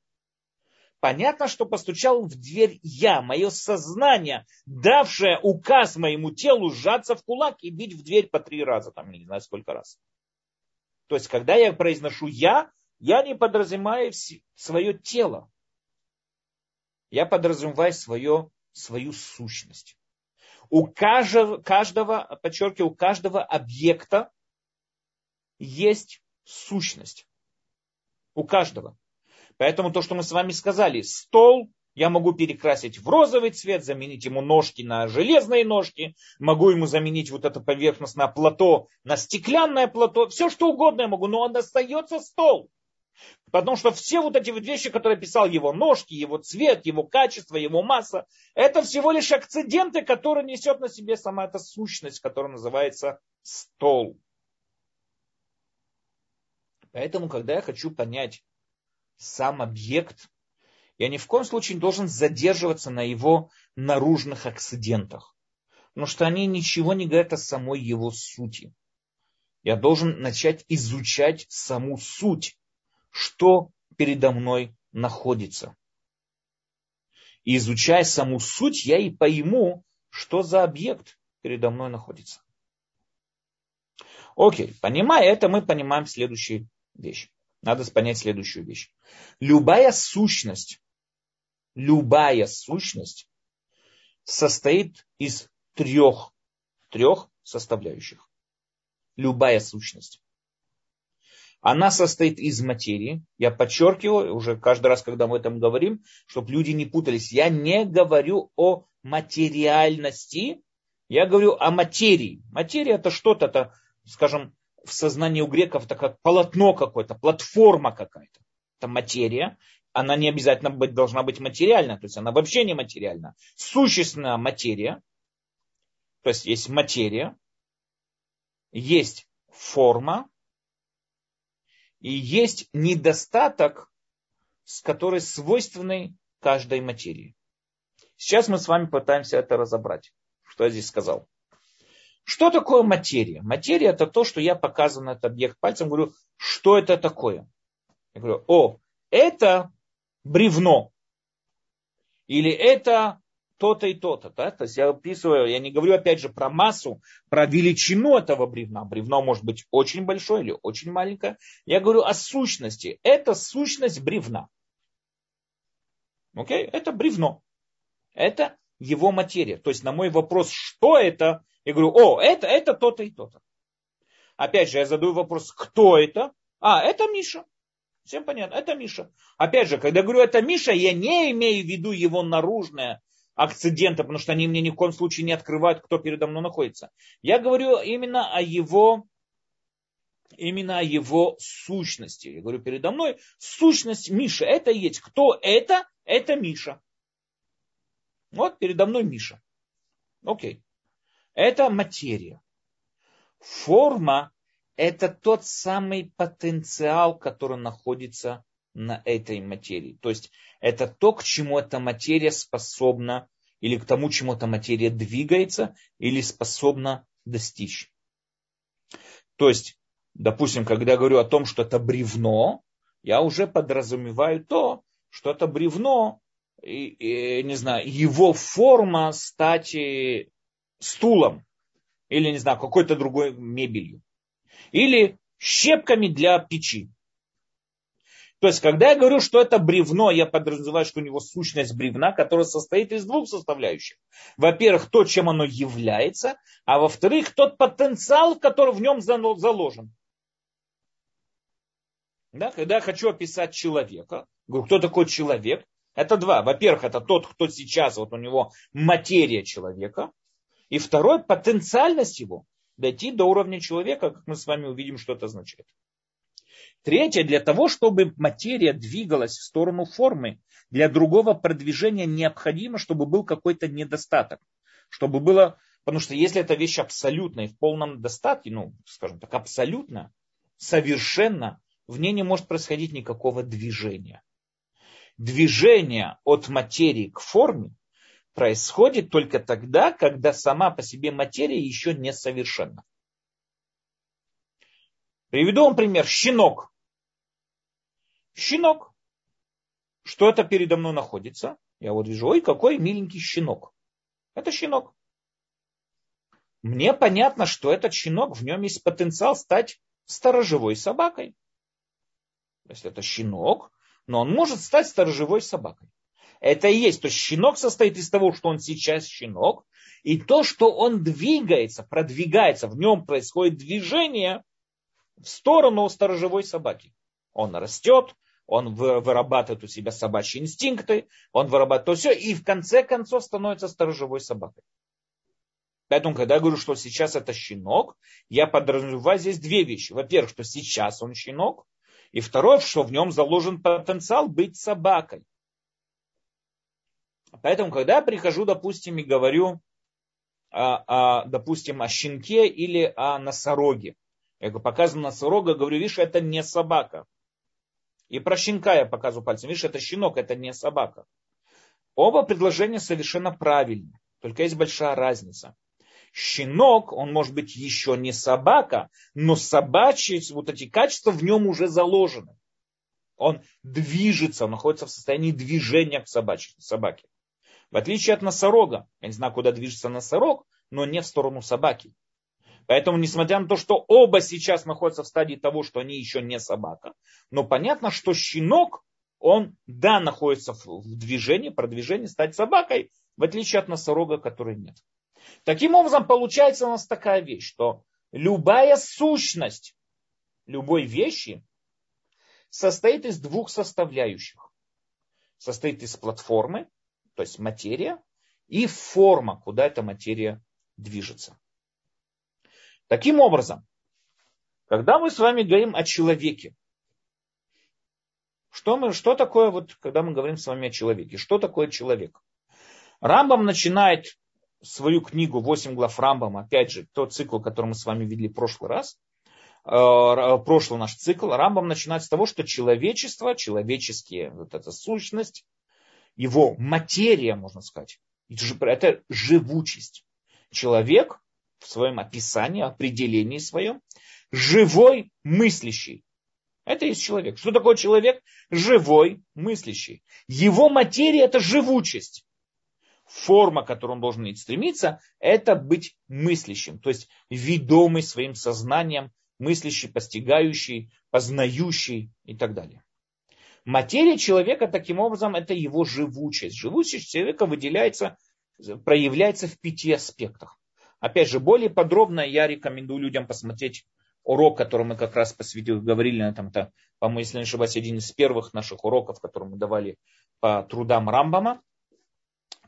Понятно, что постучал в дверь я, мое сознание, давшее указ моему телу сжаться в кулак и бить в дверь по три раза, там не знаю сколько раз. То есть, когда я произношу я, я не подразумеваю свое тело. Я подразумеваю свое, свою сущность. У каждого, каждого, подчеркиваю, у каждого объекта есть сущность. У каждого. Поэтому то, что мы с вами сказали, стол я могу перекрасить в розовый цвет, заменить ему ножки на железные ножки, могу ему заменить вот это поверхностное плато на стеклянное плато, все что угодно я могу, но он остается стол. Потому что все вот эти вот вещи, которые писал его ножки, его цвет, его качество, его масса, это всего лишь акциденты, которые несет на себе сама эта сущность, которая называется стол. Поэтому, когда я хочу понять, сам объект, я ни в коем случае не должен задерживаться на его наружных акцидентах. Потому что они ничего не говорят о самой его сути. Я должен начать изучать саму суть, что передо мной находится. И изучая саму суть, я и пойму, что за объект передо мной находится. Окей, понимая это, мы понимаем следующую вещь. Надо понять следующую вещь. Любая сущность, любая сущность состоит из трех, трех составляющих. Любая сущность. Она состоит из материи. Я подчеркиваю, уже каждый раз, когда мы этом говорим, чтобы люди не путались. Я не говорю о материальности, я говорю о материи. Материя это что-то, это, скажем, в сознании у греков это как полотно какое-то, платформа какая-то. Это материя. Она не обязательно быть, должна быть материальна, то есть она вообще не материальна. Существенная материя, то есть есть материя, есть форма, и есть недостаток, с которой свойственный каждой материи. Сейчас мы с вами пытаемся это разобрать. Что я здесь сказал? Что такое материя? Материя это то, что я показываю на этот объект пальцем, говорю, что это такое? Я говорю, о, это бревно. Или это то-то и то-то. Да? То есть я описываю, я не говорю опять же про массу, про величину этого бревна. Бревно может быть очень большое или очень маленькое. Я говорю о сущности. Это сущность бревна. Окей? Это бревно. Это его материя. То есть на мой вопрос, что это, я говорю, о, это, это то-то и то-то. Опять же, я задаю вопрос, кто это? А, это Миша. Всем понятно, это Миша. Опять же, когда говорю это Миша, я не имею в виду его наружное акцидента, потому что они мне ни в коем случае не открывают, кто передо мной находится. Я говорю именно о его, именно о его сущности. Я говорю передо мной сущность Миша. Это есть. Кто это? Это Миша. Вот передо мной Миша. Окей. Это материя. Форма это тот самый потенциал, который находится на этой материи. То есть это то, к чему эта материя способна, или к тому, чему эта материя двигается, или способна достичь. То есть, допустим, когда я говорю о том, что это бревно, я уже подразумеваю то, что это бревно, и, и, не знаю, его форма стать стулом или, не знаю, какой-то другой мебелью или щепками для печи. То есть, когда я говорю, что это бревно, я подразумеваю, что у него сущность бревна, которая состоит из двух составляющих. Во-первых, то, чем оно является, а во-вторых, тот потенциал, который в нем заложен. Да, когда я хочу описать человека, говорю, кто такой человек, это два. Во-первых, это тот, кто сейчас, вот у него материя человека. И второй, потенциальность его дойти до уровня человека, как мы с вами увидим, что это означает. Третье, для того, чтобы материя двигалась в сторону формы, для другого продвижения необходимо, чтобы был какой-то недостаток. Чтобы было, потому что если эта вещь абсолютная и в полном достатке, ну, скажем так, абсолютно, совершенно, в ней не может происходить никакого движения. Движение от материи к форме происходит только тогда, когда сама по себе материя еще не совершенна. Приведу вам пример. Щенок. Щенок. Что это передо мной находится? Я вот вижу, ой, какой миленький щенок. Это щенок. Мне понятно, что этот щенок, в нем есть потенциал стать сторожевой собакой. То есть это щенок, но он может стать сторожевой собакой. Это и есть. То есть щенок состоит из того, что он сейчас щенок, и то, что он двигается, продвигается, в нем происходит движение в сторону сторожевой собаки. Он растет, он вырабатывает у себя собачьи инстинкты, он вырабатывает все, и в конце концов становится сторожевой собакой. Поэтому, когда я говорю, что сейчас это щенок, я подразумеваю здесь две вещи. Во-первых, что сейчас он щенок, и второе, что в нем заложен потенциал быть собакой. Поэтому, когда я прихожу, допустим, и говорю, о, о, допустим, о щенке или о носороге, я показываю носорога, говорю, видишь, это не собака. И про щенка я показываю пальцем, видишь, это щенок, это не собака. Оба предложения совершенно правильные, только есть большая разница. Щенок, он может быть еще не собака, но собачьи вот эти качества в нем уже заложены. Он движется, он находится в состоянии движения к собачьей, собаке. В отличие от носорога, я не знаю, куда движется носорог, но не в сторону собаки. Поэтому, несмотря на то, что оба сейчас находятся в стадии того, что они еще не собака, но понятно, что щенок, он, да, находится в движении, продвижении стать собакой, в отличие от носорога, который нет. Таким образом, получается у нас такая вещь, что любая сущность любой вещи состоит из двух составляющих. Состоит из платформы, то есть материя, и форма, куда эта материя движется. Таким образом, когда мы с вами говорим о человеке, что, мы, что такое, вот, когда мы говорим с вами о человеке, что такое человек? Рамбам начинает свою книгу «Восемь глав Рамбам», опять же, тот цикл, который мы с вами видели в прошлый раз, э, прошлый наш цикл, Рамбам начинает с того, что человечество, человеческие, вот эта сущность, его материя, можно сказать, это живучесть. Человек в своем описании, определении своем, живой мыслящий. Это есть человек. Что такое человек? Живой мыслящий. Его материя это живучесть. форма, к которой он должен стремиться, это быть мыслящим, то есть ведомый своим сознанием, мыслящий, постигающий, познающий и так далее. Материя человека, таким образом, это его живучесть. Живучесть человека выделяется, проявляется в пяти аспектах. Опять же, более подробно я рекомендую людям посмотреть урок, который мы как раз посвятили, говорили на этом-то, по-моему, если не ошибаюсь, один из первых наших уроков, который мы давали по трудам Рамбама.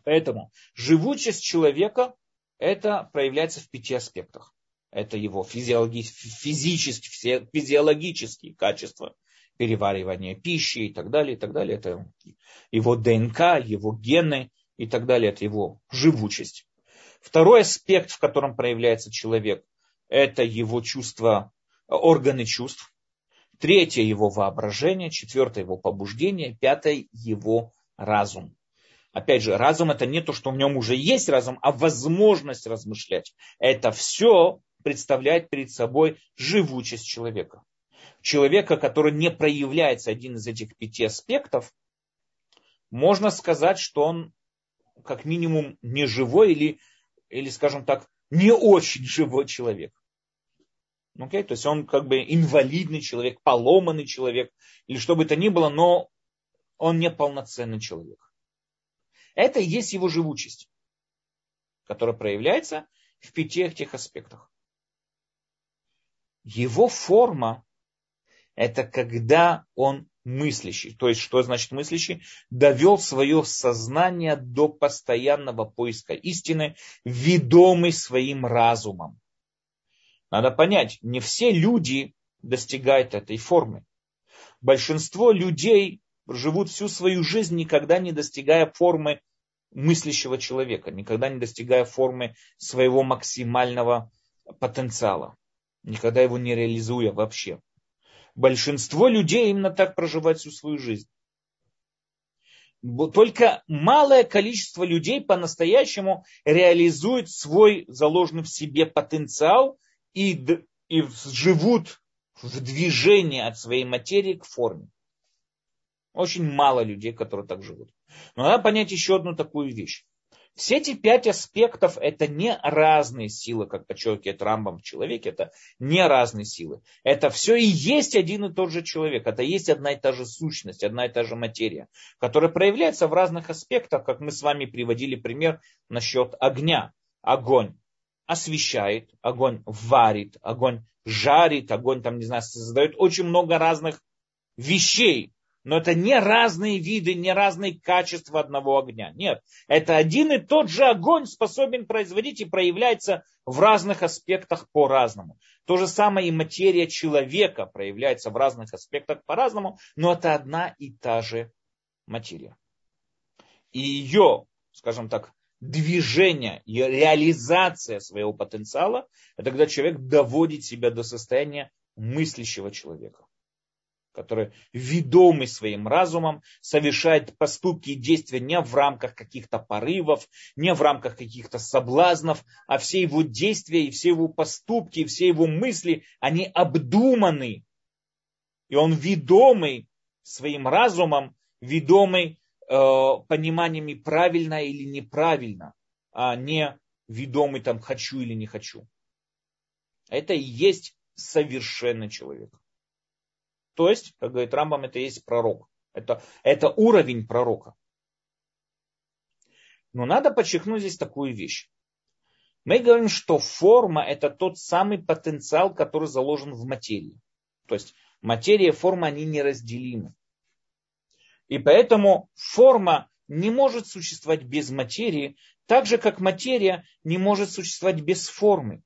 Поэтому живучесть человека это проявляется в пяти аспектах. Это его физиологи- физические, физиологические качества, переваривание пищи и так далее, и так далее. Это его ДНК, его гены и так далее. Это его живучесть. Второй аспект, в котором проявляется человек, это его чувства, органы чувств. Третье его воображение, четвертое его побуждение, пятое его разум. Опять же, разум это не то, что в нем уже есть разум, а возможность размышлять. Это все представляет перед собой живучесть человека. Человека, который не проявляется один из этих пяти аспектов, можно сказать, что он как минимум не живой или, или скажем так, не очень живой человек. Okay? То есть он как бы инвалидный человек, поломанный человек, или что бы то ни было, но он не полноценный человек. Это и есть его живучесть, которая проявляется в пяти этих аспектах. Его форма – это когда он мыслящий. То есть, что значит мыслящий? Довел свое сознание до постоянного поиска истины, ведомый своим разумом. Надо понять, не все люди достигают этой формы. Большинство людей живут всю свою жизнь, никогда не достигая формы мыслящего человека, никогда не достигая формы своего максимального потенциала, никогда его не реализуя вообще. Большинство людей именно так проживают всю свою жизнь. Только малое количество людей по-настоящему реализует свой заложенный в себе потенциал и, и живут в движении от своей материи к форме. Очень мало людей, которые так живут. Но надо понять еще одну такую вещь. Все эти пять аспектов это не разные силы, как подчеркивает Рамбам в человеке, это не разные силы. Это все и есть один и тот же человек, это есть одна и та же сущность, одна и та же материя, которая проявляется в разных аспектах, как мы с вами приводили пример насчет огня. Огонь освещает, огонь варит, огонь жарит, огонь там, не знаю, создает очень много разных вещей, но это не разные виды, не разные качества одного огня. Нет, это один и тот же огонь способен производить и проявляется в разных аспектах по-разному. То же самое и материя человека проявляется в разных аспектах по-разному, но это одна и та же материя. И ее, скажем так, движение, ее реализация своего потенциала, это когда человек доводит себя до состояния мыслящего человека который ведомый своим разумом совершает поступки и действия не в рамках каких-то порывов, не в рамках каких-то соблазнов, а все его действия и все его поступки, и все его мысли, они обдуманы. И он ведомый своим разумом, ведомый э, пониманиями правильно или неправильно, а не ведомый там хочу или не хочу. Это и есть совершенный человек. То есть, как говорит Рамбам, это есть пророк. Это, это уровень пророка. Но надо подчеркнуть здесь такую вещь. Мы говорим, что форма это тот самый потенциал, который заложен в материи. То есть материя и форма, они неразделимы. И поэтому форма не может существовать без материи, так же как материя не может существовать без формы.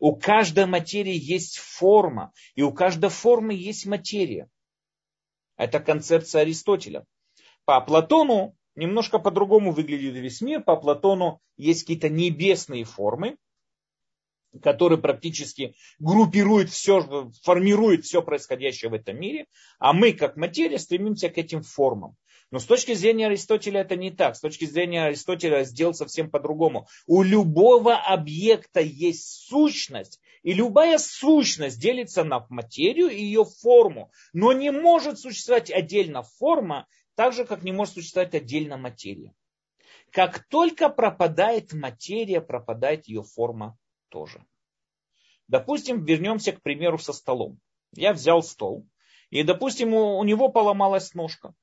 У каждой материи есть форма, и у каждой формы есть материя. Это концепция Аристотеля. По Платону немножко по-другому выглядит весь мир. По Платону есть какие-то небесные формы, которые практически группируют все, формируют все происходящее в этом мире, а мы, как материя, стремимся к этим формам. Но с точки зрения Аристотеля это не так. С точки зрения Аристотеля сделал совсем по-другому. У любого объекта есть сущность, и любая сущность делится на материю и ее форму. Но не может существовать отдельно форма, так же, как не может существовать отдельно материя. Как только пропадает материя, пропадает ее форма тоже. Допустим, вернемся к примеру со столом. Я взял стол, и, допустим, у, у него поломалась ножка.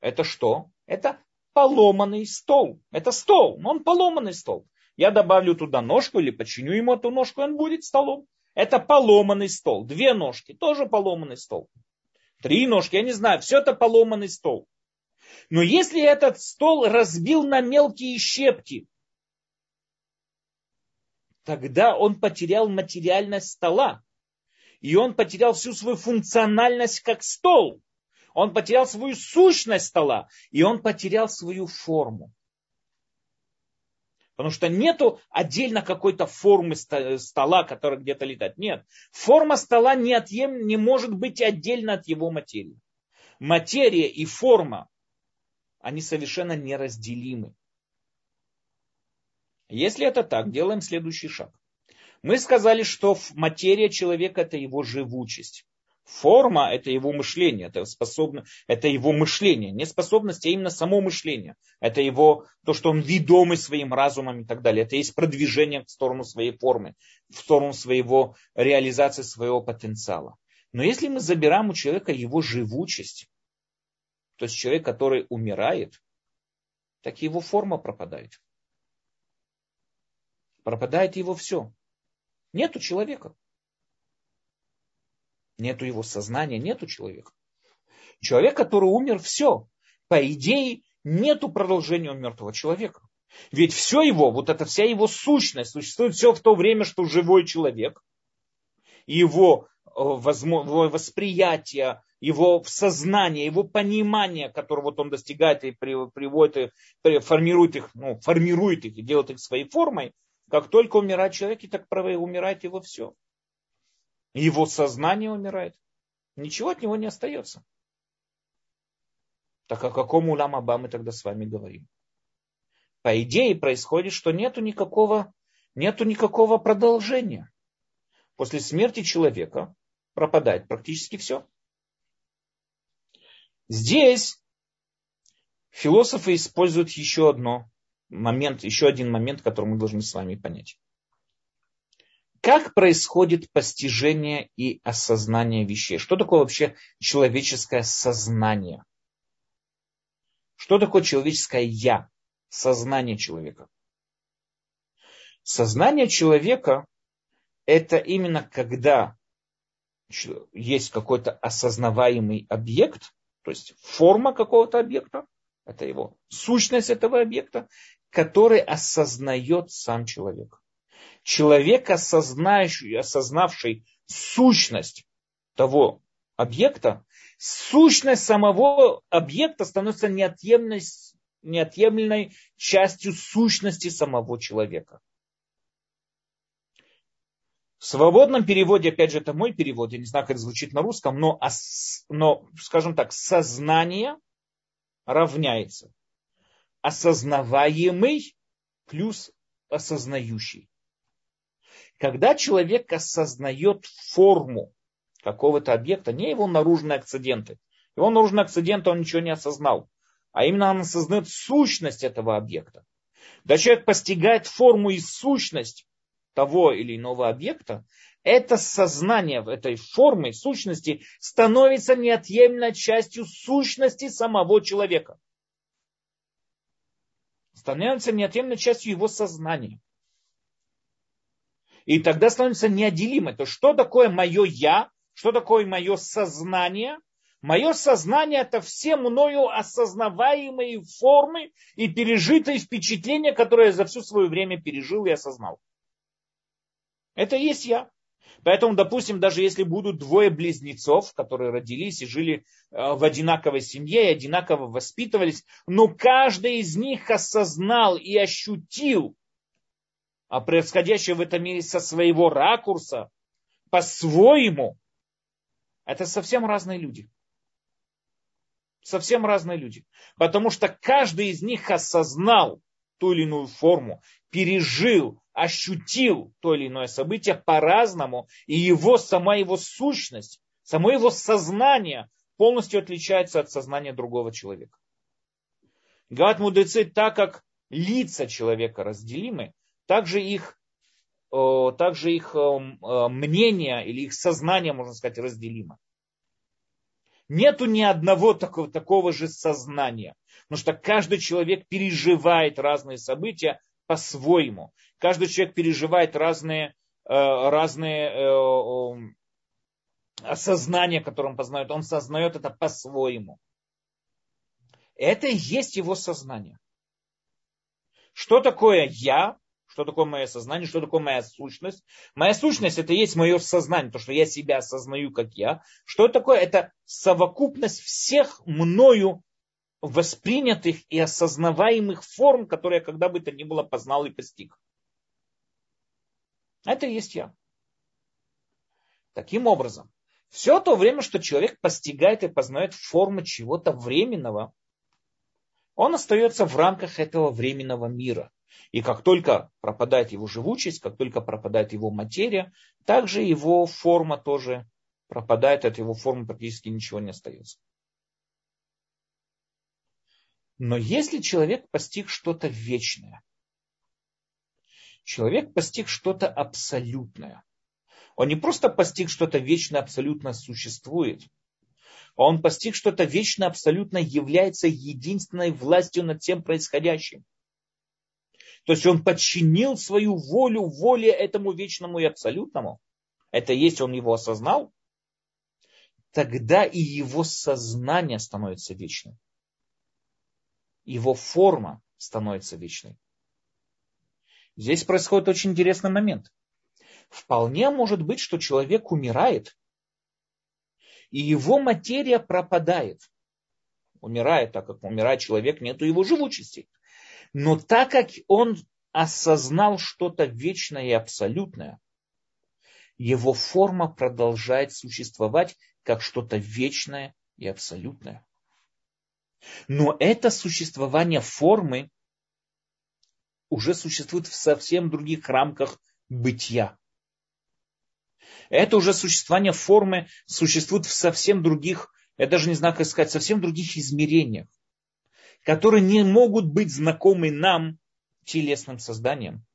Это что? Это поломанный стол. Это стол, но он поломанный стол. Я добавлю туда ножку или починю ему эту ножку, он будет столом. Это поломанный стол. Две ножки, тоже поломанный стол. Три ножки, я не знаю, все это поломанный стол. Но если этот стол разбил на мелкие щепки, тогда он потерял материальность стола. И он потерял всю свою функциональность как стол. Он потерял свою сущность стола. И он потерял свою форму. Потому что нету отдельно какой-то формы стола, которая где-то летает. Нет. Форма стола неотъем, не может быть отдельно от его материи. Материя и форма, они совершенно неразделимы. Если это так, делаем следующий шаг. Мы сказали, что материя человека это его живучесть. Форма – это его мышление, это, способно, это его мышление. Не способность, а именно само мышление. Это его, то, что он ведомый своим разумом и так далее. Это есть продвижение в сторону своей формы, в сторону своего реализации своего потенциала. Но если мы забираем у человека его живучесть, то есть человек, который умирает, так его форма пропадает. Пропадает его все. Нету человека. Нету его сознания, нету человека. Человек, который умер, все. По идее, нету продолжения у мертвого человека. Ведь все его, вот эта вся его сущность, существует все в то время, что живой человек, его, э, его восприятие, его сознание, его понимание, которое вот он достигает и приводит, и формирует их, ну, формирует их и делает их своей формой, как только умирает человек, и так умирает его все. Его сознание умирает. Ничего от него не остается. Так о каком улам Аба мы тогда с вами говорим? По идее происходит, что нету никакого, нету никакого продолжения. После смерти человека пропадает практически все. Здесь философы используют еще одно момент, еще один момент, который мы должны с вами понять. Как происходит постижение и осознание вещей? Что такое вообще человеческое сознание? Что такое человеческое я? Сознание человека. Сознание человека – это именно когда есть какой-то осознаваемый объект, то есть форма какого-то объекта, это его сущность этого объекта, который осознает сам человек человек, осознающий, осознавший сущность того объекта, сущность самого объекта становится неотъемлемой, неотъемлемой частью сущности самого человека. В свободном переводе, опять же, это мой перевод, я не знаю, как это звучит на русском, но, но скажем так, сознание равняется осознаваемый плюс осознающий. Когда человек осознает форму какого-то объекта, не его наружные акциденты. Его наружные акциденты он ничего не осознал. А именно он осознает сущность этого объекта. Когда человек постигает форму и сущность того или иного объекта, это сознание этой формы, сущности, становится неотъемлемой частью сущности самого человека. Становится неотъемлемой частью его сознания. И тогда становится неотделимой. То что такое мое я, что такое мое сознание? Мое сознание это все мною осознаваемые формы и пережитые впечатления, которые я за все свое время пережил и осознал. Это и есть я. Поэтому, допустим, даже если будут двое близнецов, которые родились и жили э, в одинаковой семье и одинаково воспитывались, но каждый из них осознал и ощутил а происходящее в этом мире со своего ракурса, по-своему, это совсем разные люди. Совсем разные люди. Потому что каждый из них осознал ту или иную форму, пережил, ощутил то или иное событие по-разному, и его, сама его сущность, само его сознание полностью отличается от сознания другого человека. Говорят мудрецы, так как лица человека разделимы, также их, также их мнение или их сознание, можно сказать, разделимо. Нету ни одного такого, такого же сознания. Потому что каждый человек переживает разные события по-своему. Каждый человек переживает разные, э, разные э, осознания, которые он познает. Он сознает это по-своему. Это и есть его сознание. Что такое я? Что такое мое сознание? Что такое моя сущность? Моя сущность это есть мое сознание, то, что я себя осознаю как я. Что это такое? Это совокупность всех мною воспринятых и осознаваемых форм, которые я когда бы то ни было познал и постиг. Это и есть я. Таким образом, все то время, что человек постигает и познает формы чего-то временного, он остается в рамках этого временного мира. И как только пропадает его живучесть, как только пропадает его материя, также его форма тоже пропадает, от его формы практически ничего не остается. Но если человек постиг что-то вечное, человек постиг что-то абсолютное, он не просто постиг что-то вечное, абсолютно существует, а он постиг что-то вечно, абсолютно является единственной властью над тем происходящим. То есть он подчинил свою волю воле этому вечному и абсолютному. Это есть, он его осознал. Тогда и его сознание становится вечным его форма становится вечной. Здесь происходит очень интересный момент. Вполне может быть, что человек умирает, и его материя пропадает. Умирает, так как умирает человек, нету его живучести. Но так как он осознал что-то вечное и абсолютное, его форма продолжает существовать как что-то вечное и абсолютное. Но это существование формы уже существует в совсем других рамках бытия. Это уже существование формы существует в совсем других, я даже не знаю, как сказать, совсем других измерениях, которые не могут быть знакомы нам, телесным созданием.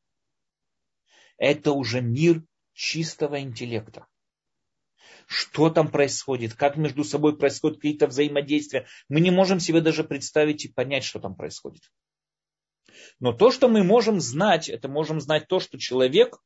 Это уже мир чистого интеллекта что там происходит, как между собой происходят какие-то взаимодействия. Мы не можем себе даже представить и понять, что там происходит. Но то, что мы можем знать, это можем знать то, что человек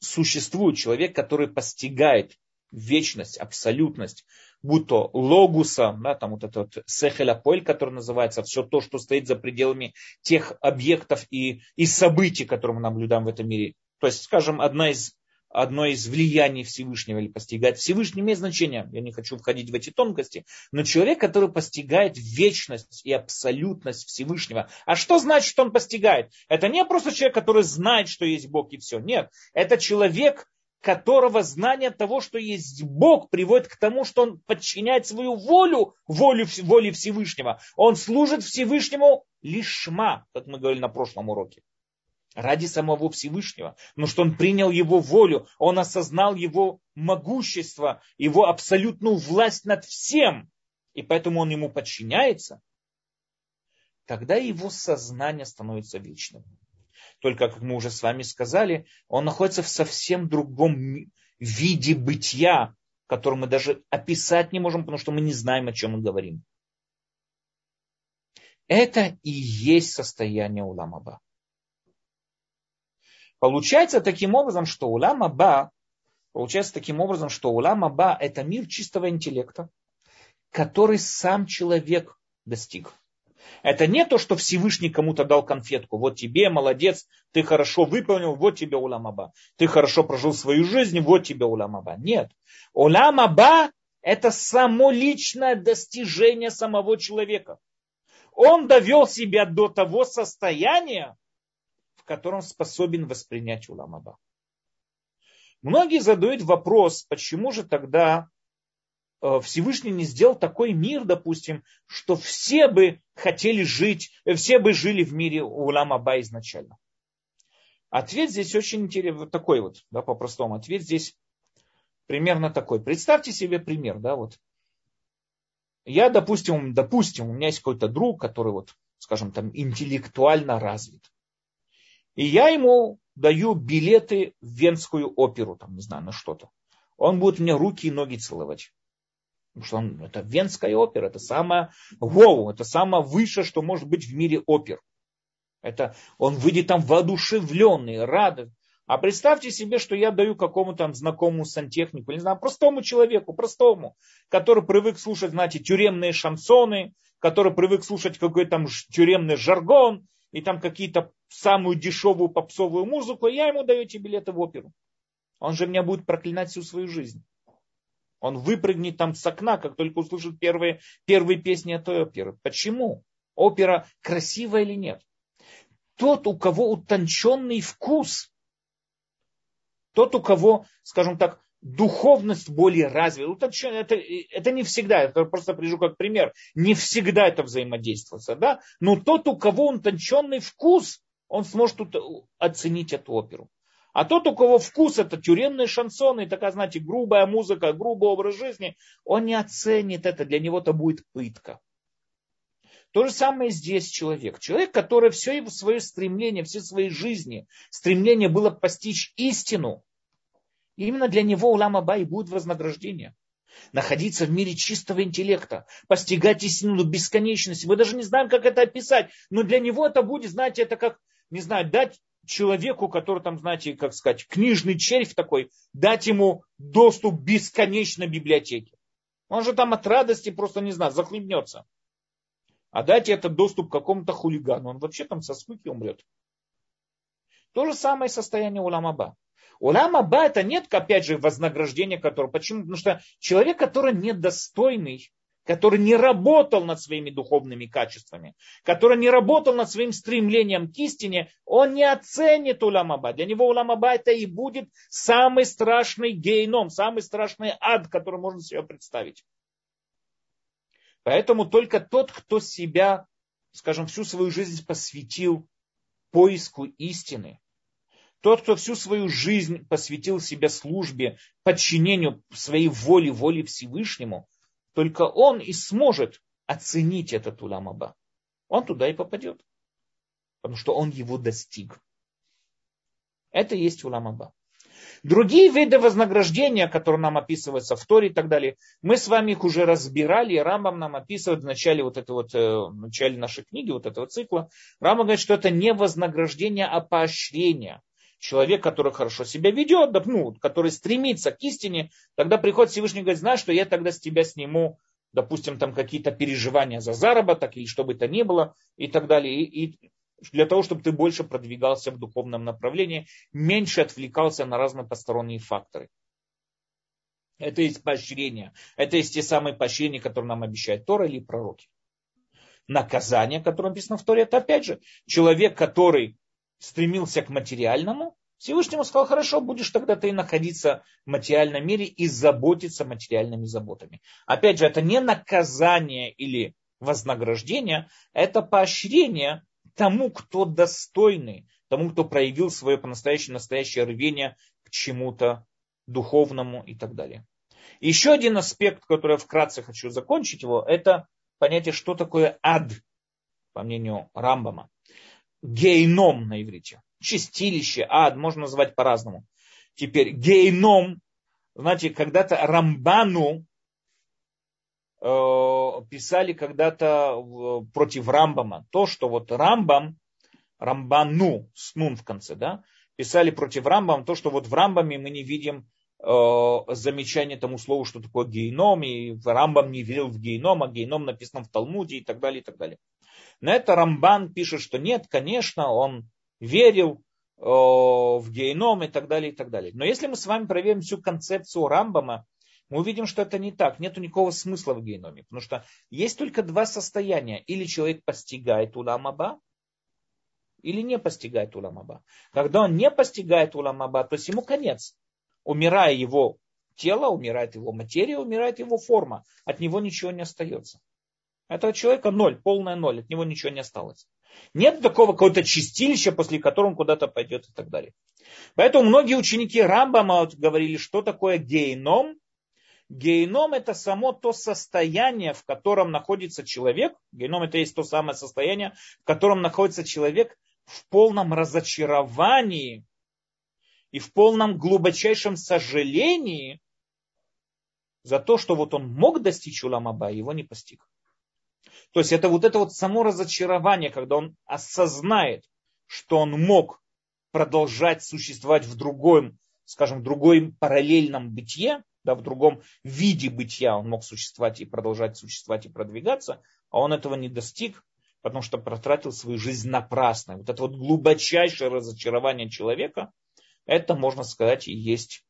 существует, человек, который постигает вечность, абсолютность, будь то логуса, да, там вот этот сехеляполь, который называется, все то, что стоит за пределами тех объектов и, и событий, которые мы наблюдаем в этом мире. То есть, скажем, одна из одно из влияний Всевышнего или постигает Всевышний, имеет значение. Я не хочу входить в эти тонкости. Но человек, который постигает вечность и абсолютность Всевышнего. А что значит, что он постигает? Это не просто человек, который знает, что есть Бог и все. Нет. Это человек, которого знание того, что есть Бог, приводит к тому, что он подчиняет свою волю, волю воле Всевышнего. Он служит Всевышнему лишма, как мы говорили на прошлом уроке ради самого Всевышнего, но что он принял его волю, он осознал его могущество, его абсолютную власть над всем, и поэтому он ему подчиняется, тогда его сознание становится вечным. Только, как мы уже с вами сказали, он находится в совсем другом виде бытия, который мы даже описать не можем, потому что мы не знаем, о чем мы говорим. Это и есть состояние Уламаба. Получается таким образом, что улам Аба, получается таким образом, что улам Аба это мир чистого интеллекта, который сам человек достиг. Это не то, что Всевышний кому-то дал конфетку. Вот тебе, молодец, ты хорошо выполнил, вот тебе улам Аба. Ты хорошо прожил свою жизнь, вот тебе улам Аба. Нет. Улам Аба это само личное достижение самого человека. Он довел себя до того состояния, в котором способен воспринять уламаба. Многие задают вопрос, почему же тогда Всевышний не сделал такой мир, допустим, что все бы хотели жить, э, все бы жили в мире Уламаба изначально. Ответ здесь очень интересный, такой вот, да, по-простому. Ответ здесь примерно такой. Представьте себе пример, да, вот. Я, допустим, допустим, у меня есть какой-то друг, который вот скажем там, интеллектуально развит. И я ему даю билеты в Венскую оперу, там, не знаю, на что-то. Он будет мне руки и ноги целовать. Потому что он, это Венская опера, это самое воу, это самое высшее, что может быть в мире опер. Это он выйдет там воодушевленный, рад. А представьте себе, что я даю какому-то там знакомому сантехнику, не знаю, простому человеку, простому, который привык слушать, знаете, тюремные шансоны, который привык слушать какой-то там тюремный жаргон и там какие-то самую дешевую попсовую музыку, я ему даю эти билеты в оперу. Он же меня будет проклинать всю свою жизнь. Он выпрыгнет там с окна, как только услышит первые, первые песни этой оперы. Почему? Опера красивая или нет? тот, у кого утонченный вкус, тот, у кого, скажем так, духовность более развита. Утонченный, это, это не всегда, это просто привяжу как пример, не всегда это взаимодействуется, да? но тот, у кого утонченный вкус, он сможет оценить эту оперу. А тот, у кого вкус это тюремные шансоны, такая, знаете, грубая музыка, грубый образ жизни, он не оценит это, для него это будет пытка. То же самое здесь человек. Человек, который все его свое стремление, все свои жизни, стремление было постичь истину, именно для него Улам Аба и будет вознаграждение. Находиться в мире чистого интеллекта, постигать истину до бесконечности. Мы даже не знаем, как это описать, но для него это будет, знаете, это как, не знаю, дать человеку, который там, знаете, как сказать, книжный червь такой, дать ему доступ бесконечной библиотеке. Он же там от радости просто, не знаю, захлебнется. А дать этот доступ какому-то хулигану, он вообще там со скуки умрет. То же самое состояние Уламаба. Уламаба это нет, опять же, вознаграждения которого. Почему? Потому что человек, который недостойный, который не работал над своими духовными качествами, который не работал над своим стремлением к истине, он не оценит уламаба. Для него уламаба это и будет самый страшный гейном, самый страшный ад, который можно себе представить. Поэтому только тот, кто себя, скажем, всю свою жизнь посвятил поиску истины, тот, кто всю свою жизнь посвятил себя службе, подчинению своей воле, воле Всевышнему, только он и сможет оценить этот уламаба. Он туда и попадет. Потому что он его достиг. Это и есть уламаба. Другие виды вознаграждения, которые нам описываются в Торе и так далее, мы с вами их уже разбирали, и Рамбам нам описывает в начале вот этого вот, э, в начале нашей книги, вот этого цикла. Рамбам говорит, что это не вознаграждение, а поощрение. Человек, который хорошо себя ведет, ну, который стремится к истине, тогда приходит Всевышний и говорит, знаешь, что я тогда с тебя сниму допустим, там какие-то переживания за заработок или что бы то ни было и так далее. И, и для того, чтобы ты больше продвигался в духовном направлении, меньше отвлекался на разные посторонние факторы. Это есть поощрение. Это есть те самые поощрения, которые нам обещают Тора или пророки. Наказание, которое написано в Торе, это опять же человек, который стремился к материальному, Всевышнему сказал, хорошо, будешь тогда ты находиться в материальном мире и заботиться материальными заботами. Опять же, это не наказание или вознаграждение, это поощрение тому, кто достойный, тому, кто проявил свое по-настоящему настоящее рвение к чему-то духовному и так далее. Еще один аспект, который я вкратце хочу закончить его, это понятие, что такое ад, по мнению Рамбама. Гейном на иврите. Чистилище, ад, можно назвать по-разному. Теперь гейном, знаете, когда-то Рамбану Э, писали когда-то против Рамбама. То, что вот Рамбам, Рамбану, с нун в конце, да, писали против Рамбама, то, что вот в Рамбаме мы не видим э, замечание тому слову, что такое гейном, и Рамбам не верил в гейном, а гейном написано в Талмуде и так далее, и так далее. На это Рамбан пишет, что нет, конечно, он верил э, в гейном и так далее, и так далее. Но если мы с вами проверим всю концепцию Рамбама, мы увидим, что это не так. Нет никакого смысла в геноме. Потому что есть только два состояния. Или человек постигает уламаба, или не постигает уламаба. Когда он не постигает уламаба, то есть ему конец. Умирая его тело, умирает его материя, умирает его форма. От него ничего не остается. Этого человека ноль, полная ноль, от него ничего не осталось. Нет такого какого-то чистилища, после которого он куда-то пойдет и так далее. Поэтому многие ученики Рамбама говорили, что такое гейном, Геном это само то состояние, в котором находится человек. Геном это есть то самое состояние, в котором находится человек в полном разочаровании и в полном глубочайшем сожалении за то, что вот он мог достичь Уламаба, его не постиг. То есть это вот это вот само разочарование, когда он осознает, что он мог продолжать существовать в другом, скажем, в другом параллельном бытие, да, в другом виде бытия он мог существовать и продолжать существовать и продвигаться, а он этого не достиг, потому что протратил свою жизнь напрасно. Вот это вот глубочайшее разочарование человека, это, можно сказать, и есть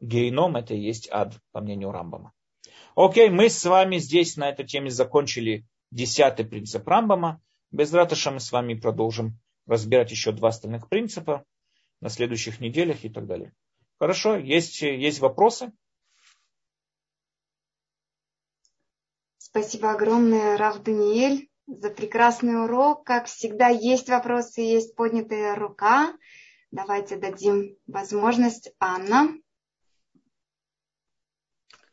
гейном, это и есть ад, по мнению Рамбама. Окей, мы с вами здесь на этой теме закончили десятый принцип Рамбама. Без ратыша мы с вами продолжим разбирать еще два остальных принципа на следующих неделях и так далее. Хорошо, есть, есть вопросы? Спасибо огромное, Рав Даниэль, за прекрасный урок. Как всегда, есть вопросы, есть поднятая рука. Давайте дадим возможность. Анна.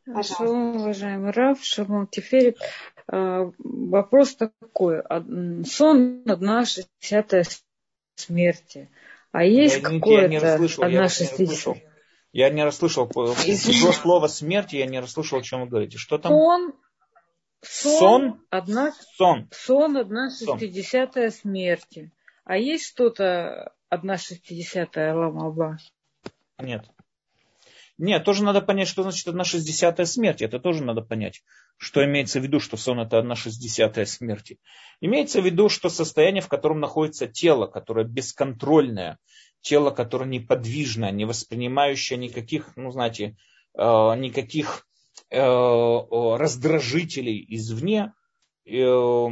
Хорошо, уважаемый Раф, Шамон Теферит. А, вопрос такой. Сон одна шестидесятая смерти. А есть какое-то одна шестидесятая? Я не расслышал. Из слова смерти я не расслышал, о чем вы говорите. Что там? Сон Сон, сон, одна, сон. сон одна шестидесятая смерти. А есть что-то одна шестидесятая ламаба? Нет. Нет, тоже надо понять, что значит одна шестидесятая смерти. Это тоже надо понять. Что имеется в виду, что сон это одна шестидесятая смерти. Имеется в виду, что состояние, в котором находится тело, которое бесконтрольное, тело, которое неподвижное, не воспринимающее никаких, ну знаете, э, никаких Э, раздражителей извне, э,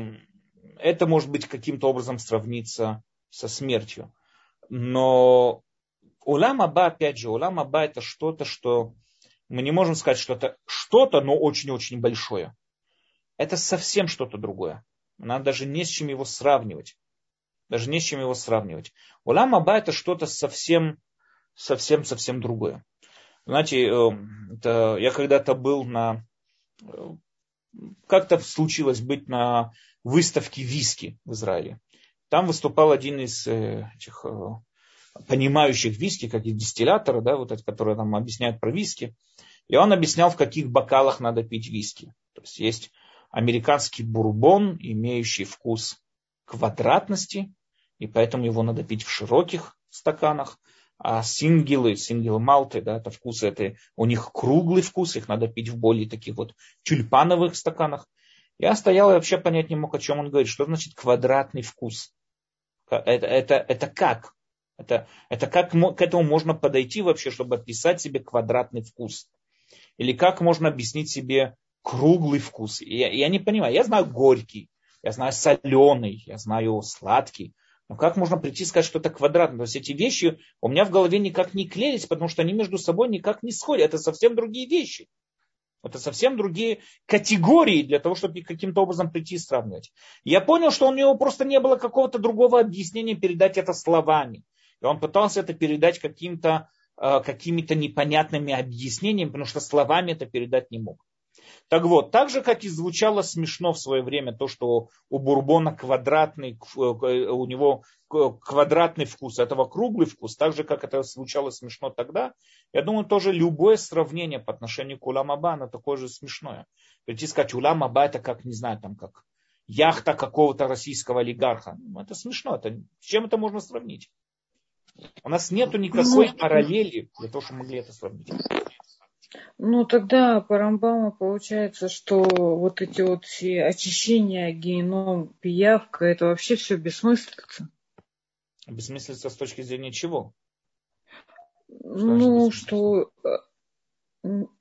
это может быть каким-то образом сравниться со смертью. Но улам аба, опять же, улам аба это что-то, что мы не можем сказать, что это что-то, но очень-очень большое. Это совсем что-то другое. Надо даже не с чем его сравнивать. Даже не с чем его сравнивать. Улам аба это что-то совсем, совсем, совсем другое. Знаете, э, это, я когда-то был на... Э, как-то случилось быть на выставке виски в Израиле. Там выступал один из э, этих понимающих виски, как и дистиллятора, да, вот эти, которые нам объясняют про виски. И он объяснял, в каких бокалах надо пить виски. То есть есть американский бурбон, имеющий вкус квадратности, и поэтому его надо пить в широких стаканах а сингелы, сингелы малты, да, это вкус, это у них круглый вкус, их надо пить в более таких вот тюльпановых стаканах. Я стоял и вообще понять не мог, о чем он говорит. Что значит квадратный вкус? Это, это, это как? Это, это как к этому можно подойти вообще, чтобы описать себе квадратный вкус? Или как можно объяснить себе круглый вкус? Я, я не понимаю. Я знаю горький, я знаю соленый, я знаю сладкий. Но как можно прийти и сказать, что это квадратно? То есть эти вещи у меня в голове никак не клеились, потому что они между собой никак не сходят. Это совсем другие вещи. Это совсем другие категории для того, чтобы каким-то образом прийти и сравнивать. Я понял, что у него просто не было какого-то другого объяснения передать это словами. И он пытался это передать каким-то э, какими-то непонятными объяснениями, потому что словами это передать не мог. Так вот, так же, как и звучало смешно в свое время то, что у бурбона квадратный, э, у него квадратный вкус, этого круглый вкус, так же, как это звучало смешно тогда, я думаю, тоже любое сравнение по отношению к Уламаба, оно такое же смешное. Прийти сказать, Уламаба это как, не знаю, там как яхта какого-то российского олигарха. Ну, это смешно. Это, с чем это можно сравнить? У нас нету никакой ну, параллели для того, чтобы могли это сравнить. Ну, тогда по Рамбаму получается, что вот эти вот все очищения, геном, пиявка, это вообще все бессмыслица. Бессмыслица с точки зрения чего? ну, что э,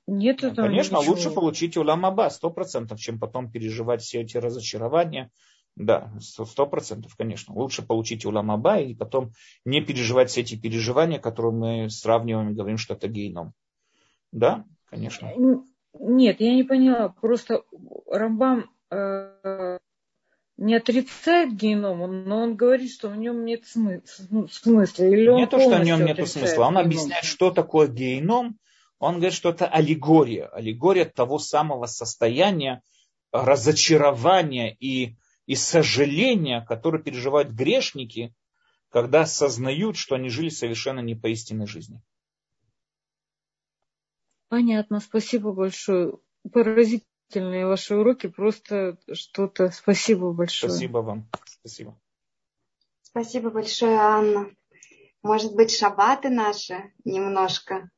нет ну, этого Конечно, ничего. лучше получить уламаба, сто процентов, чем потом переживать все эти разочарования. Да, сто процентов, конечно. Лучше получить уламаба и потом не переживать все эти переживания, которые мы сравниваем и говорим, что это геном. Да, конечно. Нет, я не поняла. Просто Рамбам э, не отрицает геном, но он говорит, что в нем нет смысла. Ну, смысла. Или не то, что в нем нет смысла. Он геном. объясняет, что такое геном. Он говорит, что это аллегория. Аллегория того самого состояния разочарования и, и сожаления, которое переживают грешники, когда осознают, что они жили совершенно не по истинной жизни. Понятно, спасибо большое. Поразительные ваши уроки, просто что-то. Спасибо большое. Спасибо вам. Спасибо. Спасибо большое, Анна. Может быть, шабаты наши немножко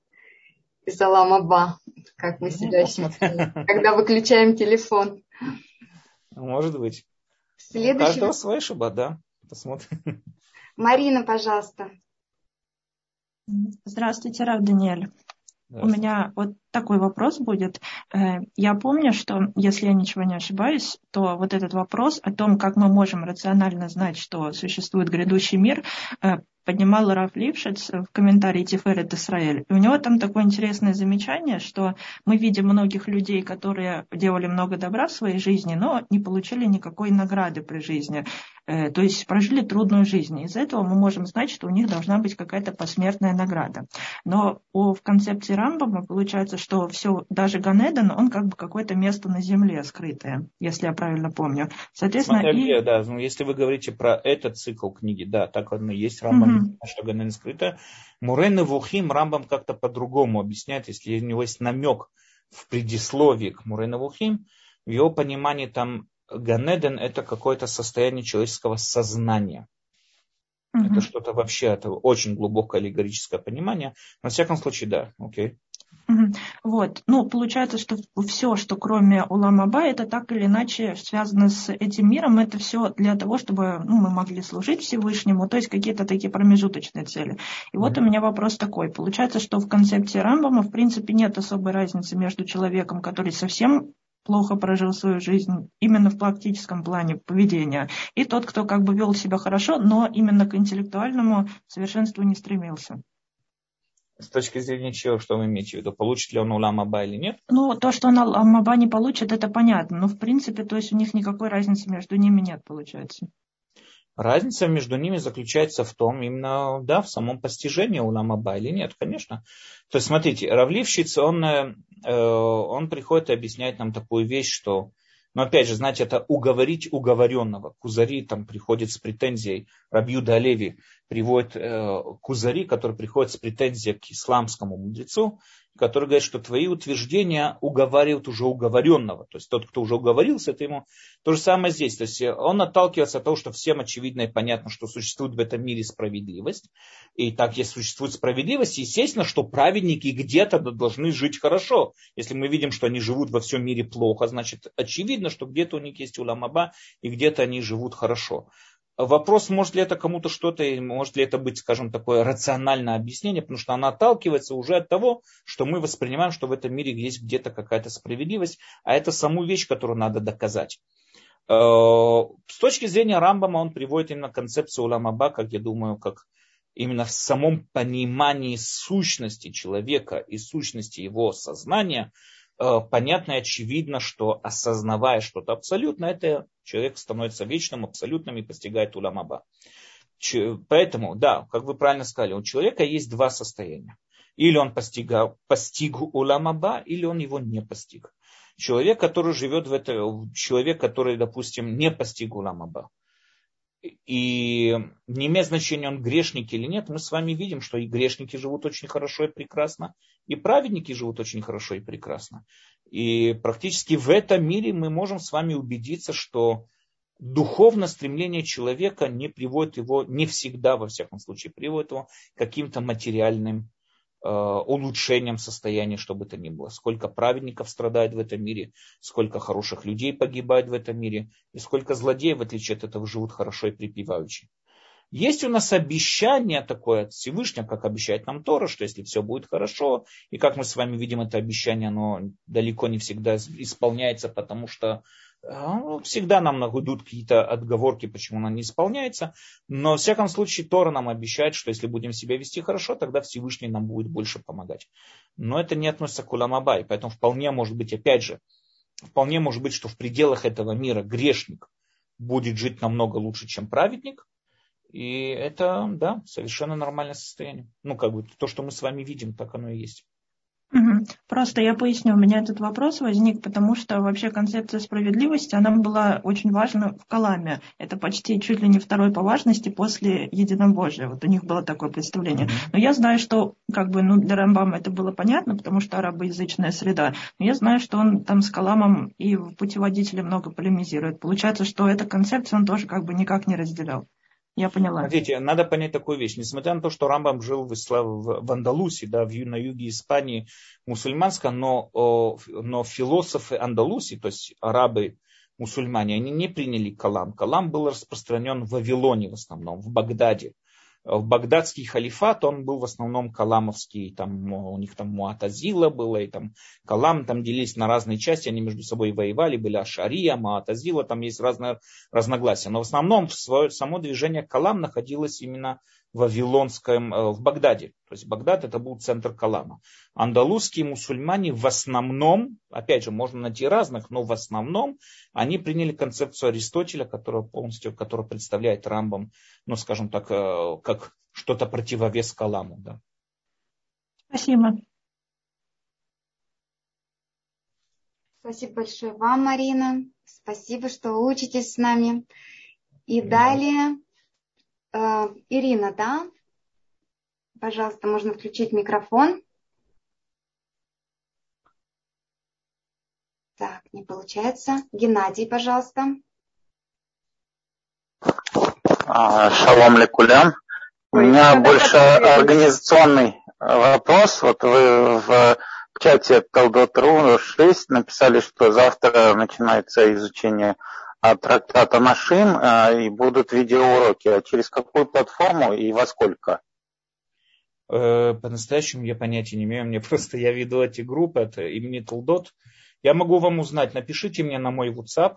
из Аламаба, как мы ну, себя ощущаем, когда выключаем телефон. Может быть. Следующий... У каждого свой шаббат, да. Посмотрим. Марина, пожалуйста. Здравствуйте, Рав Даниэль. У меня вот такой вопрос будет. Э, я помню, что, если я ничего не ошибаюсь, то вот этот вопрос о том, как мы можем рационально знать, что существует грядущий мир, э, поднимал Раф Лившиц в комментарии Тиферет Исраэль. И у него там такое интересное замечание, что мы видим многих людей, которые делали много добра в своей жизни, но не получили никакой награды при жизни. Э, то есть прожили трудную жизнь. Из этого мы можем знать, что у них должна быть какая-то посмертная награда. Но в концепции Рамбама получается, что все, даже Ганеден, он как бы какое-то место на земле скрытое, если я правильно помню. Соответственно, Смотря и... да, ну, если вы говорите про этот цикл книги, да, так он и есть, Рамбам, mm-hmm. что Ганеден скрыто. Мурен и Вухим Рамбам как-то по-другому объясняет, если у него есть намек в предисловии к Мурен и Вухим, в его понимании там Ганеден это какое-то состояние человеческого сознания. Mm-hmm. Это что-то вообще, это очень глубокое аллегорическое понимание. Но, во всяком случае, да, окей. Вот, ну, получается, что все, что кроме Уламаба, это так или иначе связано с этим миром, это все для того, чтобы ну, мы могли служить Всевышнему, то есть какие-то такие промежуточные цели. И mm-hmm. вот у меня вопрос такой. Получается, что в концепции Рамбама, в принципе, нет особой разницы между человеком, который совсем плохо прожил свою жизнь именно в практическом плане поведения, и тот, кто как бы вел себя хорошо, но именно к интеллектуальному совершенству не стремился. С точки зрения чего, что вы имеете в виду? Получит ли он улам Аба или нет? Ну, то, что он улам Аба не получит, это понятно. Но, в принципе, то есть у них никакой разницы между ними нет, получается. Разница между ними заключается в том, именно, да, в самом постижении улам Аба или нет, конечно. То есть, смотрите, Равливщиц, он, э, он приходит и объясняет нам такую вещь, что но опять же, знаете, это уговорить уговоренного. Кузари там приходит с претензией, Рабьюда Олеви приводит э, Кузари, который приходит с претензией к исламскому мудрецу, который говорит, что твои утверждения уговаривают уже уговоренного. То есть тот, кто уже уговорился, это ему то же самое здесь. То есть он отталкивается от того, что всем очевидно и понятно, что существует в этом мире справедливость. И так, если существует справедливость, естественно, что праведники где-то должны жить хорошо. Если мы видим, что они живут во всем мире плохо, значит, очевидно, что где-то у них есть уламаба, и где-то они живут хорошо. Вопрос, может ли это кому-то что-то, может ли это быть, скажем, такое рациональное объяснение, потому что она отталкивается уже от того, что мы воспринимаем, что в этом мире есть где-то какая-то справедливость, а это саму вещь, которую надо доказать. Э, с точки зрения Рамбама он приводит именно концепцию Уламаба, как я думаю, как именно в самом понимании сущности человека и сущности его сознания – понятно и очевидно, что осознавая что-то абсолютно, это человек становится вечным, абсолютным и постигает уламаба. Поэтому, да, как вы правильно сказали, у человека есть два состояния. Или он постигал, постиг уламаба, или он его не постиг. Человек, который живет в это, человек, который, допустим, не постиг уламаба, и не имеет значения, он грешник или нет, мы с вами видим, что и грешники живут очень хорошо и прекрасно, и праведники живут очень хорошо и прекрасно. И практически в этом мире мы можем с вами убедиться, что духовное стремление человека не приводит его, не всегда, во всяком случае, приводит его к каким-то материальным улучшением состояния, что бы то ни было. Сколько праведников страдает в этом мире, сколько хороших людей погибает в этом мире, и сколько злодеев, в отличие от этого, живут хорошо и припеваючи. Есть у нас обещание такое от Всевышнего, как обещает нам Тора, что если все будет хорошо, и как мы с вами видим, это обещание, оно далеко не всегда исполняется, потому что всегда нам идут какие-то отговорки, почему она не исполняется. Но, во всяком случае, Тора нам обещает, что если будем себя вести хорошо, тогда Всевышний нам будет больше помогать. Но это не относится к Уламабай. Поэтому вполне может быть, опять же, вполне может быть, что в пределах этого мира грешник будет жить намного лучше, чем праведник. И это, да, совершенно нормальное состояние. Ну, как бы то, что мы с вами видим, так оно и есть. Просто я поясню, у меня этот вопрос возник, потому что вообще концепция справедливости, она была очень важна в Каламе. Это почти чуть ли не второй по важности после Единобожия. Вот у них было такое представление. Но я знаю, что как бы, ну, для Рамбама это было понятно, потому что арабоязычная среда. Но я знаю, что он там с Каламом и в путеводителе много полемизирует. Получается, что эта концепция он тоже как бы никак не разделял. Я поняла. Смотрите, надо понять такую вещь. Несмотря на то, что Рамбам жил в, в, в Андалусе, да, в, на юге Испании мусульманска, но, но философы Андалуси, то есть арабы, мусульмане, они не приняли калам. Калам был распространен в Вавилоне в основном, в Багдаде в багдадский халифат, он был в основном каламовский, там у них там Муатазила было, и там Калам там делились на разные части, они между собой воевали, были Ашария, Муатазила, там есть разные разногласия. Но в основном свое, само движение Калам находилось именно Вавилонском, э, в Багдаде. То есть Багдад это был центр Калама. Андалузские мусульмане в основном, опять же, можно найти разных, но в основном они приняли концепцию Аристотеля, которая полностью, которая представляет Рамбам, ну, скажем так, э, как что-то противовес Каламу. Да. Спасибо. Спасибо большое вам, Марина. Спасибо, что учитесь с нами. И далее Э, Ирина, да? Пожалуйста, можно включить микрофон. Так, не получается. Геннадий, пожалуйста. А, шалом лекулям. У меня больше организационный вопрос. Вот вы в чате Талдот.ру 6 написали, что завтра начинается изучение трактата Нашим и будут видеоуроки. А через какую платформу и во сколько? Э, по-настоящему я понятия не имею. Мне просто я веду эти группы, это имени Толдот. Я могу вам узнать, напишите мне на мой WhatsApp,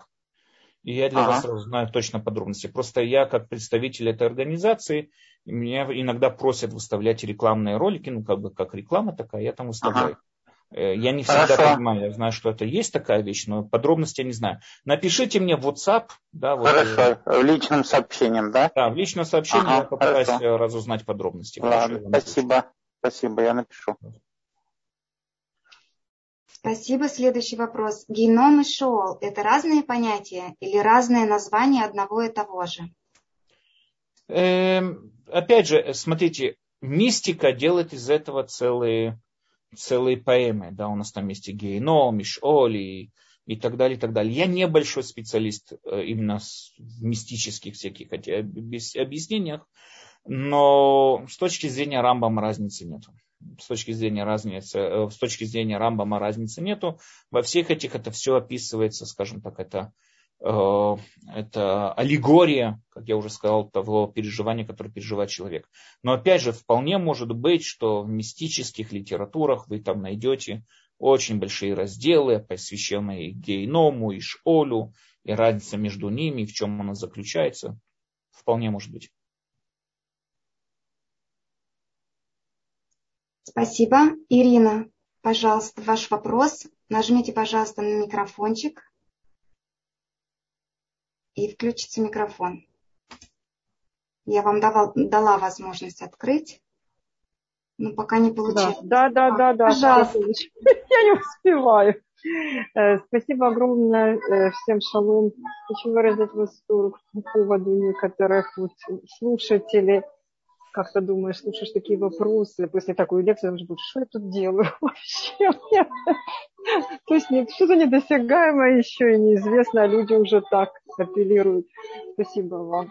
и я для ага. вас узнаю точно подробности. Просто я, как представитель этой организации, меня иногда просят выставлять рекламные ролики, ну, как бы как реклама такая, я там выставляю. Ага. Э, я не всегда Хорошо. понимаю, я знаю, что это есть такая вещь, но подробности я не знаю. Напишите мне в WhatsApp. Да, вот, э, Хорошо, в личном сообщении, да? Да, в личном сообщении ага, я попытаюсь хорошо. Э, разузнать подробности. Ладно, Хорошо, спасибо, спасибо, я напишу. Спасибо. Следующий вопрос. Геном и шоул – это разные понятия или разные названия одного и того же? Эм, опять же, смотрите, мистика делает из этого целые целые поэмы, да, у нас там есть и Гейно, Мишоли и так далее, и так далее. Я не большой специалист э, именно в мистических всяких объяснениях, но с точки зрения Рамбама разницы нет. С точки зрения разницы, э, с точки зрения Рамбама разницы нету. Во всех этих это все описывается, скажем так, это это аллегория, как я уже сказал, того переживания, которое переживает человек. Но опять же, вполне может быть, что в мистических литературах вы там найдете очень большие разделы, посвященные гейному и шолю, и разница между ними, в чем она заключается. Вполне может быть. Спасибо. Ирина, пожалуйста, ваш вопрос. Нажмите, пожалуйста, на микрофончик и включится микрофон. Я вам давал, дала возможность открыть, но пока не получилось. Да, да, да, да. Пожалуйста. Я не успеваю. Э, спасибо огромное э, всем шалом. Хочу выразить восторг по поводу некоторых вот слушателей. Как ты думаешь, слушаешь такие вопросы после такой лекции, думаешь, что я тут делаю вообще? То есть что-то недосягаемое еще и неизвестно, а люди уже так апеллируют. Спасибо вам.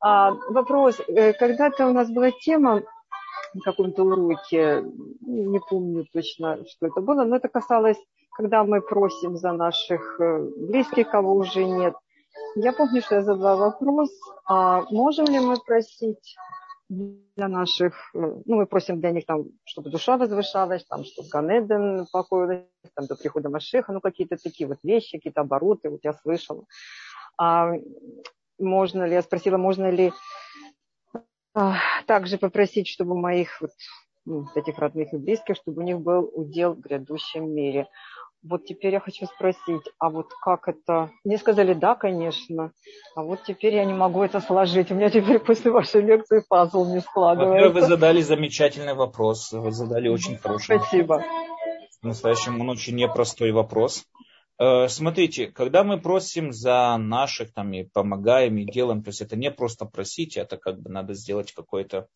А, вопрос. Э, когда-то у нас была тема на каком-то уроке, не помню точно, что это было, но это касалось, когда мы просим за наших э, близких, кого уже нет. Я помню, что я задала вопрос, а можем ли мы просить для наших, э, ну, мы просим для них там, чтобы душа возвышалась, там, чтобы Ганеден покоилась, там, до прихода Машеха, ну, какие-то такие вот вещи, какие-то обороты, вот я слышала. А можно ли, я спросила, можно ли а, также попросить, чтобы моих вот, ну, этих родных и близких, чтобы у них был удел в грядущем мире. Вот теперь я хочу спросить, а вот как это? Мне сказали, да, конечно. А вот теперь я не могу это сложить. У меня теперь после вашей лекции пазл не складывается. Во-первых, вы задали замечательный вопрос. Вы задали очень хороший Спасибо. По-настоящему он очень непростой вопрос. Э, смотрите, когда мы просим за наших, там, и помогаем, и делаем, то есть это не просто просить, это как бы надо сделать какое-то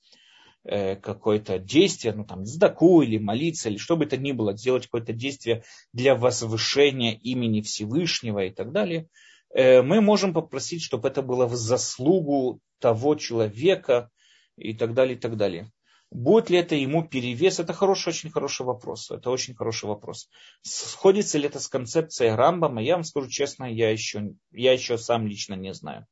какое-то действие, ну там, сдаку или молиться, или что бы это ни было, сделать какое-то действие для возвышения имени Всевышнего и так далее, э, мы можем попросить, чтобы это было в заслугу того человека и так далее, и так далее. Будет ли это ему перевес? Это хороший, очень хороший вопрос. Это очень хороший вопрос. Сходится ли это с концепцией Рамбама? Я вам скажу честно, я еще, я еще сам лично не знаю.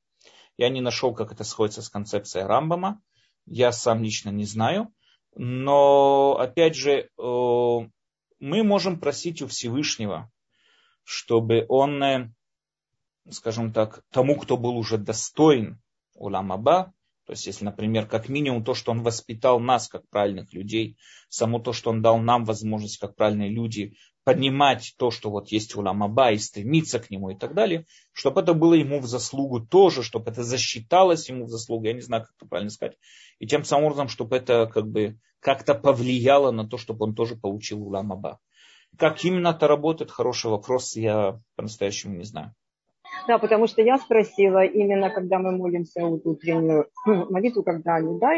Я не нашел, как это сходится с концепцией Рамбама. Я сам лично не знаю. Но, опять же, э, мы можем просить у Всевышнего, чтобы он, э, скажем так, тому, кто был уже достоин Уламаба, то есть, если, например, как минимум то, что он воспитал нас как правильных людей, само то, что он дал нам возможность как правильные люди поднимать то, что вот есть у Ламаба и стремиться к нему и так далее, чтобы это было ему в заслугу тоже, чтобы это засчиталось ему в заслугу, я не знаю, как это правильно сказать, и тем самым образом, чтобы это как бы как-то повлияло на то, чтобы он тоже получил у Ламаба. Как именно это работает, хороший вопрос, я по-настоящему не знаю. Да, потому что я спросила, именно когда мы молимся вот утреннюю молитву, когда они да,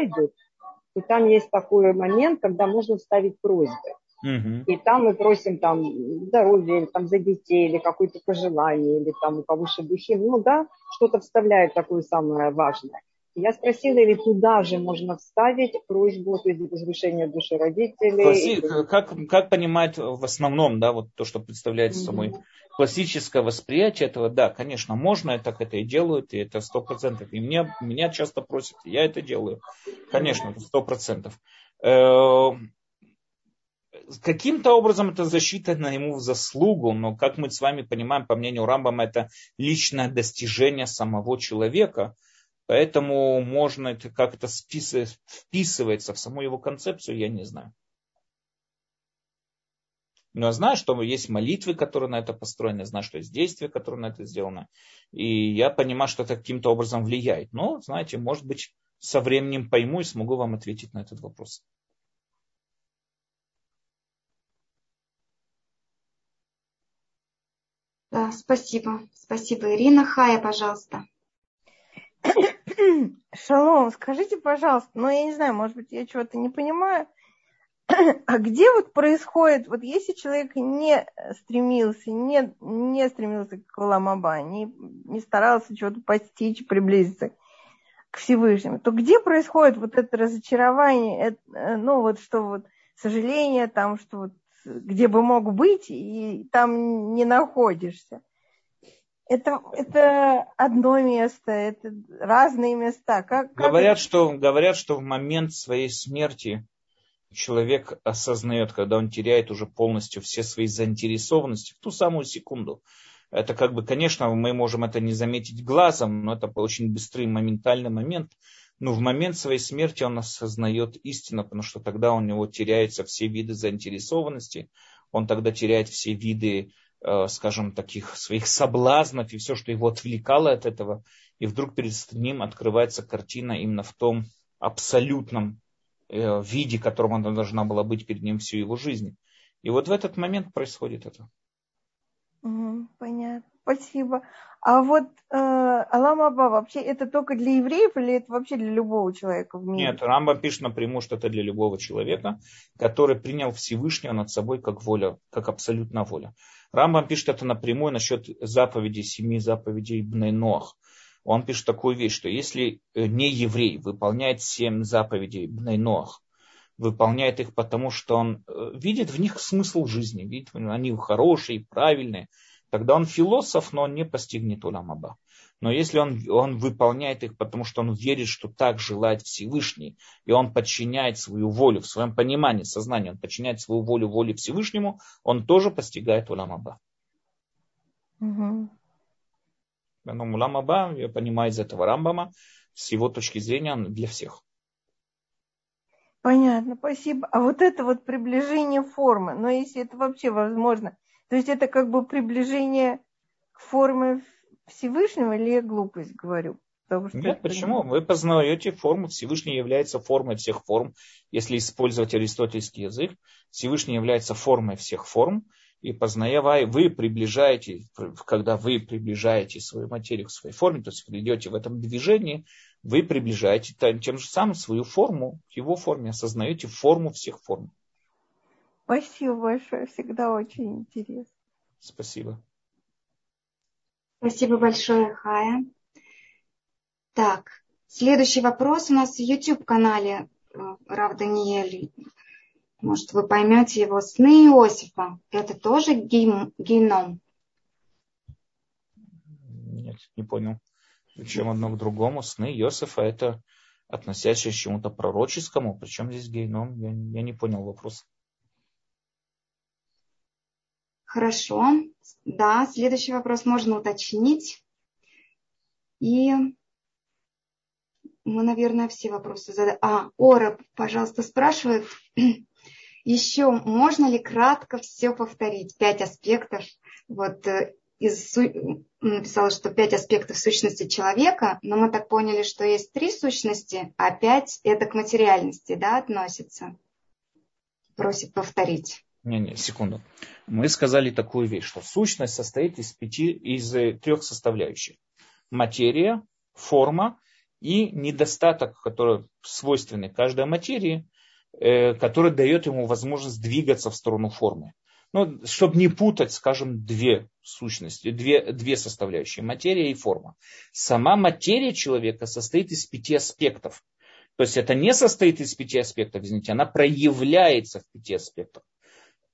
то там есть такой момент, когда можно вставить просьбы. Угу. И там мы просим там здоровья, или там за детей, или какое-то пожелание, или там у повыше духи. Ну да, что-то вставляет такое самое важное. Я спросила, или туда же можно вставить просьбу, то есть возвышение души родителей. Класси... Как, как понимать в основном, да, вот то, что представляет mm-hmm. собой классическое восприятие этого, да, конечно, можно, и так это и делают, и это сто процентов. И меня, меня часто просят, я это делаю. Конечно, сто процентов. Каким-то образом это на ему в заслугу, но, как мы с вами понимаем, по мнению Рамбама, это личное достижение самого человека – Поэтому можно это как-то вписывается в саму его концепцию, я не знаю. Но я знаю, что есть молитвы, которые на это построены, я знаю, что есть действия, которые на это сделаны. И я понимаю, что это каким-то образом влияет. Но, знаете, может быть, со временем пойму и смогу вам ответить на этот вопрос. Да, спасибо. Спасибо, Ирина. Хая, пожалуйста. Шалом, скажите, пожалуйста, ну я не знаю, может быть, я чего-то не понимаю, а где вот происходит, вот если человек не стремился, не, не стремился к Ламаба, не, не старался чего-то постичь, приблизиться к Всевышнему, то где происходит вот это разочарование, это, ну вот что вот сожаление там, что вот где бы мог быть, и там не находишься это, это одно место, это разные места. Как, говорят, это? что, говорят, что в момент своей смерти человек осознает, когда он теряет уже полностью все свои заинтересованности в ту самую секунду. Это как бы, конечно, мы можем это не заметить глазом, но это очень быстрый моментальный момент. Но в момент своей смерти он осознает истину, потому что тогда у него теряются все виды заинтересованности, он тогда теряет все виды Э, скажем, таких своих соблазнов и все, что его отвлекало от этого. И вдруг перед ним открывается картина именно в том абсолютном э, виде, которым она должна была быть перед ним всю его жизнь. И вот в этот момент происходит это. понятно. Спасибо. А вот э, Алам вообще это только для евреев или это вообще для любого человека в мире? Нет, Рамба пишет напрямую, что это для любого человека, который принял Всевышнего над собой как воля, как абсолютная воля. Рамбам пишет это напрямую насчет заповедей, семи заповедей Бнейноах. Он пишет такую вещь, что если э, не еврей выполняет семь заповедей Бнейноах, выполняет их потому, что он э, видит в них смысл жизни, видит, они хорошие, правильные, тогда он философ, но он не постигнет Уламаба. Но если он, он выполняет их, потому что он верит, что так желает Всевышний, и он подчиняет свою волю в своем понимании, сознании, он подчиняет свою волю воле Всевышнему, он тоже постигает Уламаба. Угу. Поэтому Уламаба, я понимаю из этого Рамбама, с его точки зрения, для всех. Понятно, спасибо. А вот это вот приближение формы, но если это вообще возможно, то есть это как бы приближение к форме Всевышнего или я глупость говорю? Нет, почему? Вы познаете форму. Всевышний является формой всех форм. Если использовать аристотельский язык, Всевышний является формой всех форм. И познавая, вы приближаете, когда вы приближаете свою материю к своей форме, то есть вы идете в этом движении, вы приближаете тем же самым свою форму к его форме, осознаете форму всех форм. Спасибо большое, всегда очень интересно. Спасибо. Спасибо большое, Хая. Так, следующий вопрос у нас в YouTube-канале э, Рав Даниэль. Может, вы поймете его. Сны Иосифа. Это тоже геном? Нет, не понял. Чем одно к другому. Сны Иосифа это относящиеся к чему-то пророческому. Причем здесь геном? Я, я не понял вопрос. Хорошо. Да, следующий вопрос можно уточнить. И мы, наверное, все вопросы задаем. А, Ора, пожалуйста, спрашивает. Еще можно ли кратко все повторить? Пять аспектов. Вот э, из, написала, что пять аспектов сущности человека, но мы так поняли, что есть три сущности, а пять это к материальности, да, относится. Просит повторить. Не, не, секунду. Мы сказали такую вещь, что сущность состоит из пяти, из э, трех составляющих. Материя, форма и недостаток, который свойственный каждой материи, э, который дает ему возможность двигаться в сторону формы. Ну, чтобы не путать, скажем, две сущности, две, две составляющие, материя и форма. Сама материя человека состоит из пяти аспектов. То есть это не состоит из пяти аспектов, извините, она проявляется в пяти аспектах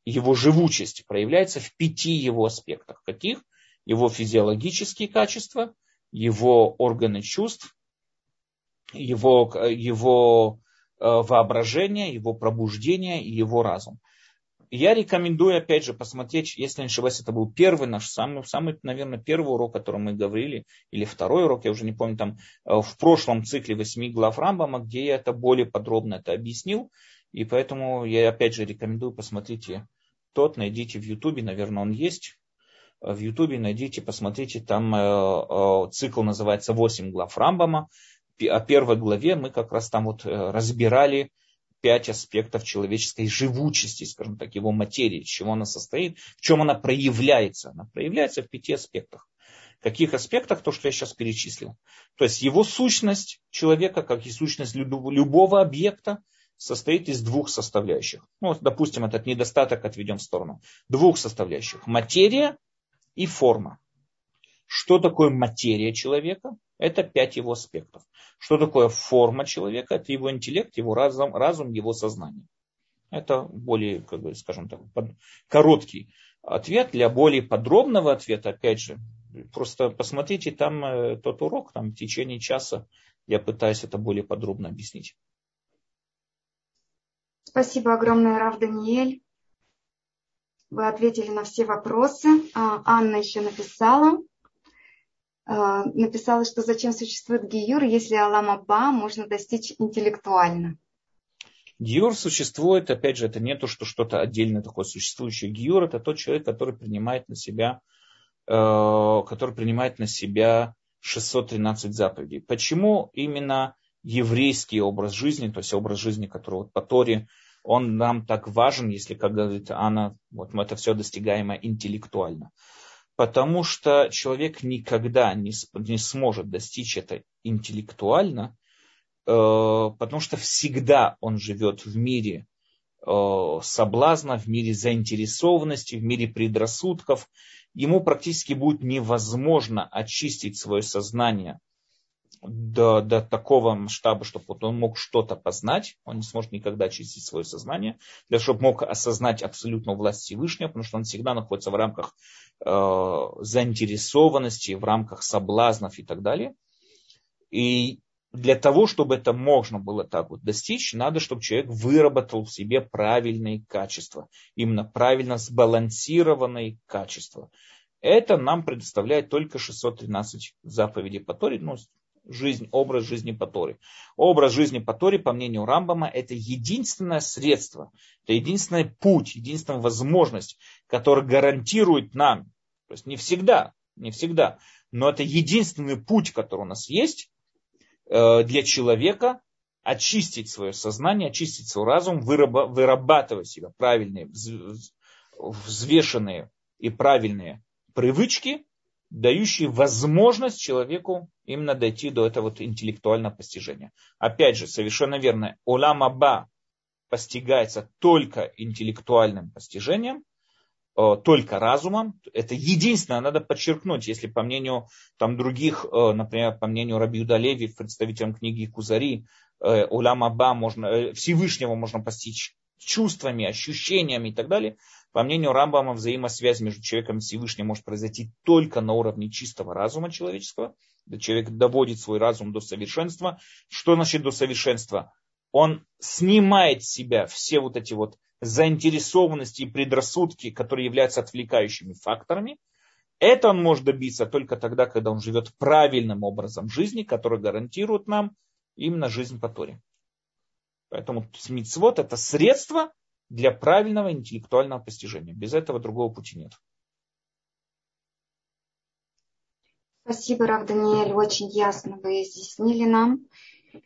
его живучесть проявляется в пяти его аспектах. Каких? Его физиологические качества, его органы чувств, его, его э, воображение, его пробуждение и его разум. Я рекомендую, опять же, посмотреть, если не ошибаюсь, это был первый наш, самый, самый, наверное, первый урок, о котором мы говорили, или второй урок, я уже не помню, там э, в прошлом цикле восьми глав Рамбама, где я это более подробно это объяснил. И поэтому я опять же рекомендую, посмотрите тот, найдите в Ютубе, наверное, он есть. В Ютубе найдите, посмотрите, там э, э, цикл называется «8 глав Рамбама». О первой главе мы как раз там вот э, разбирали пять аспектов человеческой живучести, скажем так, его материи, из чего она состоит, в чем она проявляется. Она проявляется в пяти аспектах. Каких аспектах? То, что я сейчас перечислил. То есть его сущность человека, как и сущность любого объекта, состоит из двух составляющих. Ну, допустим, этот недостаток отведем в сторону. Двух составляющих. Материя и форма. Что такое материя человека? Это пять его аспектов. Что такое форма человека? Это его интеллект, его разум, разум его сознание. Это более, как бы, скажем так, короткий ответ. Для более подробного ответа, опять же, просто посмотрите там э, тот урок, там в течение часа я пытаюсь это более подробно объяснить. Спасибо огромное, Рав Даниэль. Вы ответили на все вопросы. А, Анна еще написала. А, написала, что зачем существует Гиюр, если Алам Аба можно достичь интеллектуально. Гиюр существует, опять же, это не то, что что-то отдельное такое существующее. Гиюр это тот человек, который принимает на себя, э, который принимает на себя 613 заповедей. Почему именно еврейский образ жизни, то есть образ жизни, который вот по Торе он нам так важен, если, как говорит Анна, вот мы это все достигаемо интеллектуально. Потому что человек никогда не, не сможет достичь это интеллектуально, э, потому что всегда он живет в мире э, соблазна, в мире заинтересованности, в мире предрассудков. Ему практически будет невозможно очистить свое сознание – до, до такого масштаба, чтобы вот он мог что-то познать, он не сможет никогда очистить свое сознание, для того, чтобы мог осознать абсолютно власть Всевышнего, потому что он всегда находится в рамках э, заинтересованности, в рамках соблазнов и так далее. И для того, чтобы это можно было так вот достичь, надо, чтобы человек выработал в себе правильные качества, именно правильно сбалансированные качества. Это нам предоставляет только 613 заповедей по Торе, ну, жизнь, образ жизни по Торе. Образ жизни по Торе, по мнению Рамбама, это единственное средство, это единственный путь, единственная возможность, которая гарантирует нам, то есть не всегда, не всегда, но это единственный путь, который у нас есть, э, для человека очистить свое сознание, очистить свой разум, вырабатывать себя правильные, взвешенные и правильные привычки, дающие возможность человеку именно дойти до этого вот интеллектуального постижения. Опять же, совершенно верно, улам аба постигается только интеллектуальным постижением, э, только разумом. Это единственное, надо подчеркнуть, если по мнению там, других, э, например, по мнению Раби Юдалеви, представителям книги Кузари, э, Улам Аба можно, Всевышнего можно постичь чувствами, ощущениями и так далее. По мнению Рамбама, взаимосвязь между человеком и Всевышним может произойти только на уровне чистого разума человеческого. Человек доводит свой разум до совершенства. Что значит до совершенства? Он снимает с себя все вот эти вот заинтересованности и предрассудки, которые являются отвлекающими факторами. Это он может добиться только тогда, когда он живет правильным образом жизни, который гарантирует нам именно жизнь по Торе. Поэтому мицвод это средство для правильного интеллектуального постижения. Без этого другого пути нет. Спасибо, Рав Даниэль, очень ясно вы изъяснили нам.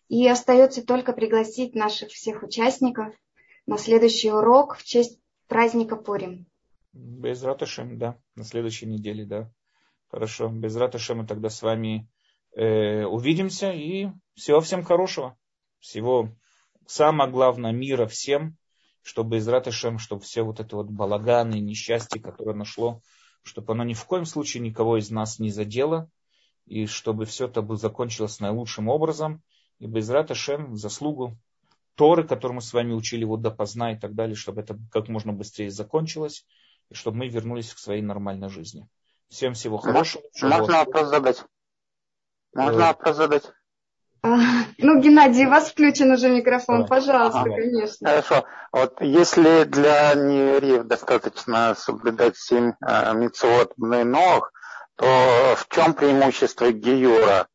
И остается только пригласить наших всех участников на следующий урок в честь праздника Пурим. Без Раташем, да, на следующей неделе, да. Хорошо, без Раташем мы тогда с вами э, увидимся и всего всем хорошего. Всего самое главное мира всем чтобы из Ратышем, чтобы все вот это вот балаганы, несчастье, которое нашло, чтобы оно ни в коем случае никого из нас не задело, и чтобы все это бы закончилось наилучшим образом, и без Ратышем заслугу Торы, которую мы с вами учили вот допоздна и так далее, чтобы это как можно быстрее закончилось, и чтобы мы вернулись к своей нормальной жизни. Всем всего хорошего. Можно вопрос задать? Можно э, вопрос задать? Ну, Геннадий, у вас включен уже микрофон, пожалуйста, ага. конечно. Хорошо. Вот если для неевреев достаточно соблюдать семь э, митцвот ног, то в чем преимущество гиюра?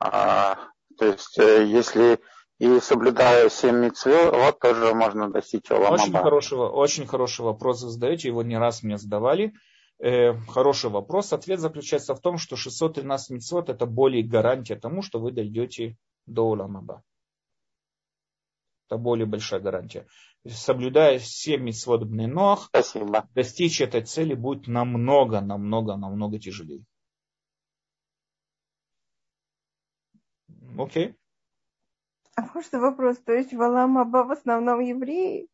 А, то есть, э, если и соблюдая семь митцвот, вот тоже можно достичь Оламаба. Очень хороший, очень хороший вопрос вы задаете, его не раз мне задавали. Э, хороший вопрос. Ответ заключается в том, что 613 митцвот это более гарантия тому, что вы дойдете до Уламаба. Это более большая гарантия. Соблюдая все митцвот ног, достичь этой цели будет намного, намного, намного тяжелее. Окей. А может вопрос, то есть Валамаба в основном евреи?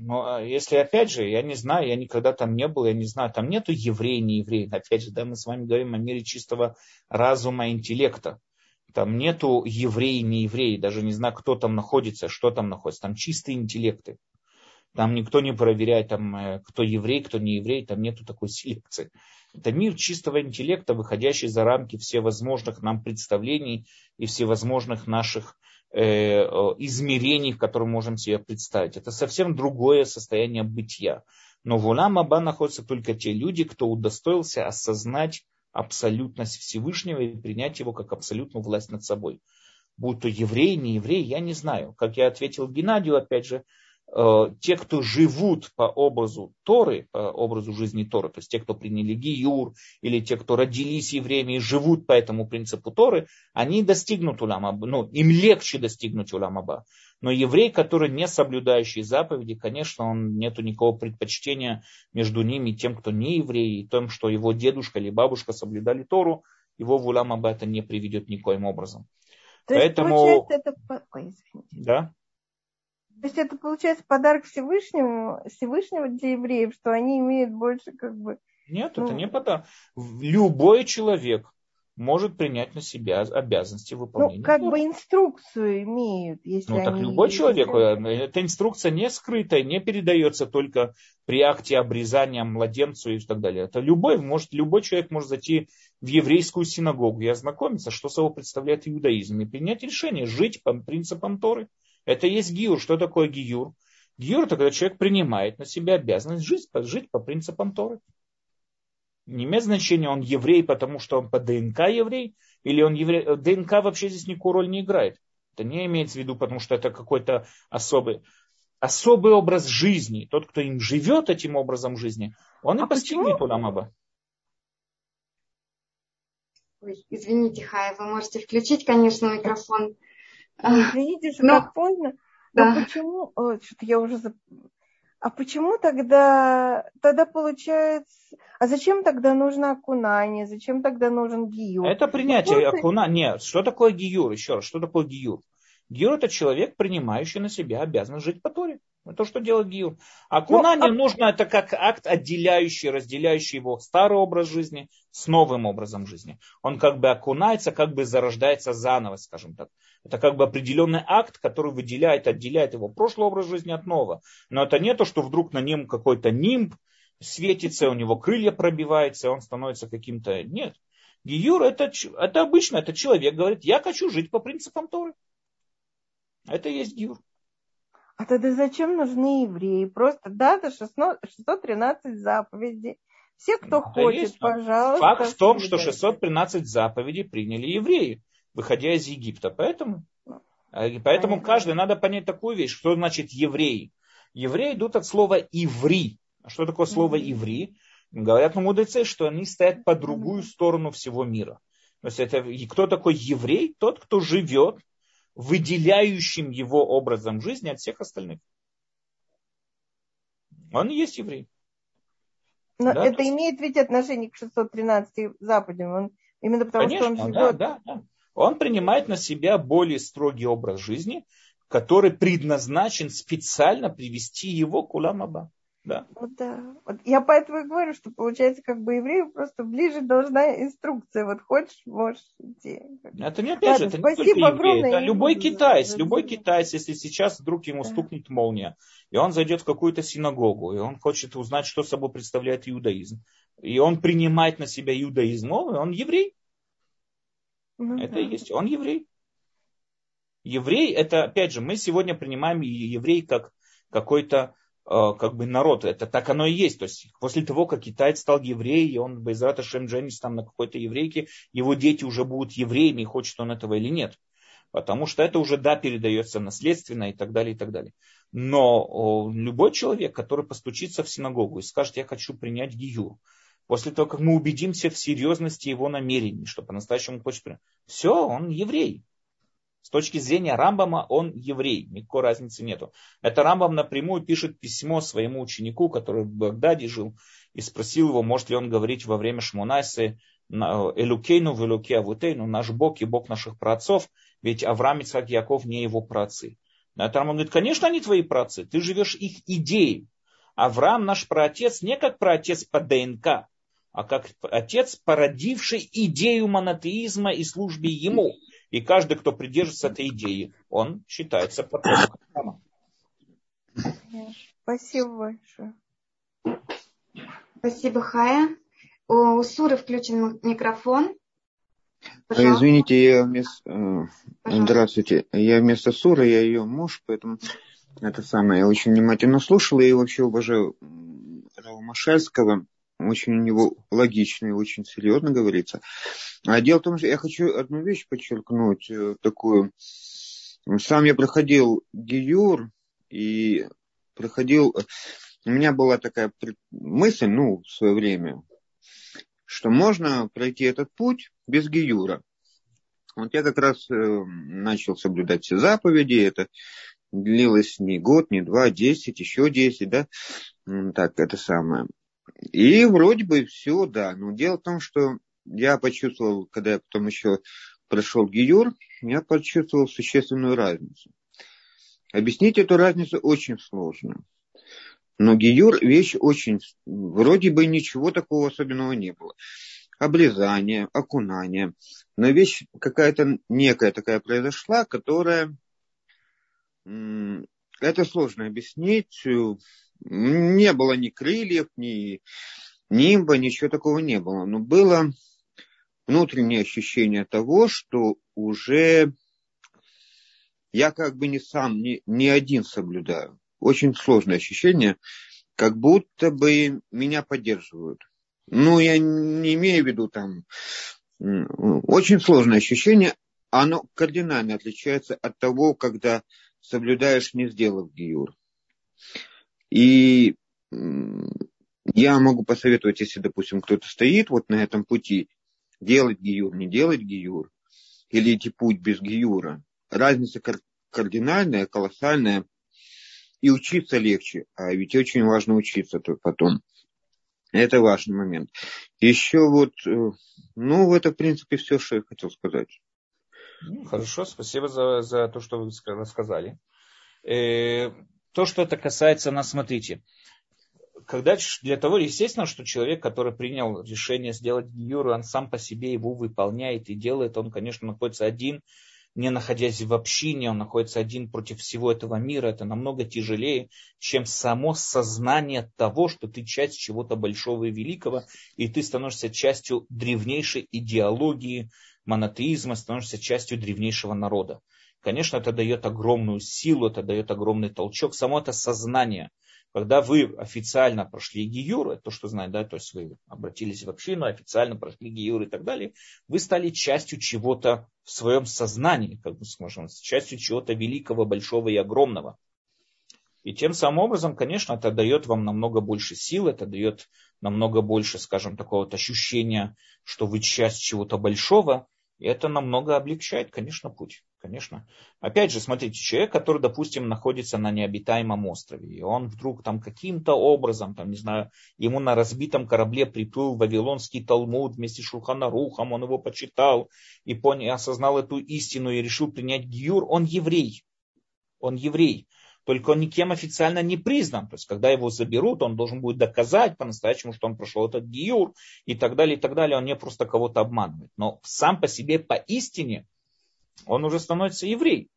Но а, если, опять же, я не знаю, я никогда там не был, я не знаю, там нету евреи, не евреи. Опять же, да, мы с вами говорим о мире чистого разума, интеллекта. Там нету евреи, не евреи, даже не знаю, кто там находится, что там находится. Там чистые интеллекты. Там никто не проверяет, там, э, кто еврей, кто не еврей, там нету такой селекции. Это мир чистого интеллекта, выходящий за рамки всевозможных нам представлений и всевозможных наших измерений, в котором можем себе представить. Это совсем другое состояние бытия. Но в Улам Аба находятся только те люди, кто удостоился осознать абсолютность Всевышнего и принять его как абсолютную власть над собой. Будь то еврей, не еврей, я не знаю. Как я ответил Геннадию, опять же, Э, те, кто живут по образу Торы, по образу жизни Торы, то есть те, кто приняли Гиюр, или те, кто родились евреями и живут по этому принципу Торы, они достигнут Уламаба, ну, им легче достигнуть Уламаба. Но еврей, который не соблюдающий заповеди, конечно, он нету никакого предпочтения между ними и тем, кто не еврей, и тем, что его дедушка или бабушка соблюдали Тору, его в Уламаба это не приведет никоим образом. То Поэтому... есть, это... Ой, Да? То есть это получается подарок Всевышнему, Всевышнего для евреев, что они имеют больше как бы... Нет, ну... это не подарок. Любой человек может принять на себя обязанности выполнения. Ну, как бы инструкцию имеют, если Ну, они... так любой человек, э, эта инструкция не скрытая, не передается только при акте обрезания младенцу и так далее. Это любой, может, любой человек может зайти в еврейскую синагогу и ознакомиться, что собой представляет иудаизм, и принять решение жить по принципам Торы. Это есть гиюр. Что такое гиюр? Гиюр это когда человек принимает на себя обязанность жить, жить по принципам Торы. Не имеет значения, он еврей, потому что он по ДНК еврей, или он еврей. ДНК вообще здесь никакую роль не играет. Это не имеется в виду, потому что это какой-то особый, особый образ жизни. Тот, кто им живет этим образом жизни, он а и постигнет Уламаба. Ой, извините, Хая, вы можете включить, конечно, микрофон. Извините, что Но... так поздно. Да. Но почему? Что-то я уже а почему тогда, тогда получается, а зачем тогда нужно окунание, зачем тогда нужен гиюр? Это принятие ну, окунания. Нет, что такое гиюр? Еще раз, что такое гиюр? Гиюр это человек, принимающий на себя обязанность жить по Торе. Это то, что делает гиюр. Окунание ну, а... нужно, это как акт отделяющий, разделяющий его старый образ жизни с новым образом жизни. Он как бы окунается, как бы зарождается заново, скажем так. Это как бы определенный акт, который выделяет, отделяет его прошлый образ жизни от нового. Но это не то, что вдруг на нем какой-то нимб светится, у него крылья пробиваются, он становится каким-то... Нет. Гиюр это, это обычно, это человек говорит, я хочу жить по принципам Торы. Это и есть гиюр. А тогда зачем нужны евреи? Просто дата 613 заповедей. Все, кто Это хочет, есть. пожалуйста. Факт в том, что 613 заповедей приняли евреи, выходя из Египта. Поэтому, а, поэтому Понятно. каждый надо понять такую вещь, что значит евреи. Евреи идут от слова иври. А что такое слово иври? Говорят мудрецы, что они стоят по другую сторону всего мира. То есть это кто такой еврей? Тот, кто живет выделяющим его образом жизни от всех остальных. Он и есть еврей. Но да, это есть... имеет ведь отношение к 613 заповедям. Он, именно потому, Конечно, что он живет. Да, да, да. Он принимает на себя более строгий образ жизни, который предназначен специально привести его к Уламаба. Да. Вот, да. Вот я поэтому и говорю, что получается, как бы еврею просто ближе должна инструкция. Вот хочешь, можешь идти. Это не опять же, это не только евреи. Это любой китаец, любой китаец, если сейчас вдруг ему да. стукнет молния, и он зайдет в какую-то синагогу, и он хочет узнать, что собой представляет иудаизм, и он принимает на себя иудаизм, он еврей. Ну, это да. и есть, он еврей. Еврей, это, опять же, мы сегодня принимаем еврей как какой-то как бы народ. Это так оно и есть. То есть после того, как китаец стал евреем, и он без рата Шем женится там на какой-то еврейке, его дети уже будут евреями, хочет он этого или нет. Потому что это уже, да, передается наследственно и так далее, и так далее. Но любой человек, который постучится в синагогу и скажет, я хочу принять гию, после того, как мы убедимся в серьезности его намерений, что по-настоящему хочет принять, все, он еврей. С точки зрения Рамбама он еврей, никакой разницы нету. Это Рамбам напрямую пишет письмо своему ученику, который в Багдаде жил, и спросил его, может ли он говорить во время Шмунайсы Элюкейну в Элюке Авутейну, наш Бог и Бог наших праотцов, ведь Авраам, Ицхак, Яков не его праотцы. На это Рамбам говорит, конечно, они твои праотцы, ты живешь их идеей. Авраам наш праотец не как праотец по ДНК, а как отец, породивший идею монотеизма и службе ему. И каждый, кто придерживается этой идеи, он считается потомком храма. Спасибо большое. Спасибо, Хая. У Суры включен микрофон. Пожалуйста. Извините, я вместо... Э, здравствуйте. Я вместо Суры, я ее муж, поэтому это самое. Я очень внимательно слушал и вообще уважаю Рава Машальского очень у него логично и очень серьезно говорится. А дело в том, что я хочу одну вещь подчеркнуть, э, такую. Сам я проходил Гиюр и проходил... У меня была такая мысль, ну, в свое время, что можно пройти этот путь без Гиюра. Вот я как раз э, начал соблюдать все заповеди, это длилось не год, не два, десять, еще десять, да, так, это самое. И вроде бы все, да. Но дело в том, что я почувствовал, когда я потом еще прошел Гиюр, я почувствовал существенную разницу. Объяснить эту разницу очень сложно. Но Гиюр вещь очень... Вроде бы ничего такого особенного не было. Обрезание, окунание. Но вещь какая-то некая такая произошла, которая... Это сложно объяснить не было ни крыльев, ни нимба, ничего такого не было. Но было внутреннее ощущение того, что уже я как бы не сам, не, не один соблюдаю. Очень сложное ощущение, как будто бы меня поддерживают. Ну, я не имею в виду там... Очень сложное ощущение, оно кардинально отличается от того, когда соблюдаешь, не сделав гиюр. И я могу посоветовать, если, допустим, кто-то стоит вот на этом пути, делать гиюр, не делать гиюр, или идти путь без гиюра. Разница кардинальная, колоссальная, и учиться легче, а ведь очень важно учиться тут потом. Это важный момент. Еще вот, э, ну, это, в принципе, все, что я хотел сказать. Ну, хорошо, спасибо за, за то, что вы рассказали. То, что это касается нас, смотрите, когда для того, естественно, что человек, который принял решение сделать гиюру, он сам по себе его выполняет и делает, он, конечно, находится один не находясь в общине, он находится один против всего этого мира, это намного тяжелее, чем само сознание того, что ты часть чего-то большого и великого, и ты становишься частью древнейшей идеологии монотеизма, становишься частью древнейшего народа. Конечно, это дает огромную силу, это дает огромный толчок. Само это сознание – когда вы официально прошли гиюр, это то, что знает, да, то есть вы обратились в общину, официально прошли гиюр и так далее, вы стали частью чего-то в своем сознании, как бы скажем, частью чего-то великого, большого и огромного. И тем самым образом, конечно, это дает вам намного больше сил, это дает намного больше, скажем, такого вот ощущения, что вы часть чего-то большого, и это намного облегчает, конечно, путь. Конечно. Опять же, смотрите, человек, который, допустим, находится на необитаемом острове, и он вдруг там каким-то образом, там, не знаю, ему на разбитом корабле приплыл Вавилонский Талмуд вместе с Шулханарухом, он его почитал и понял, осознал эту истину и решил принять Гиюр, он еврей. Он еврей только он никем официально не признан. То есть, когда его заберут, он должен будет доказать по-настоящему, что он прошел этот гиюр и так далее, и так далее. Он не просто кого-то обманывает. Но сам по себе, по истине, он уже становится еврей.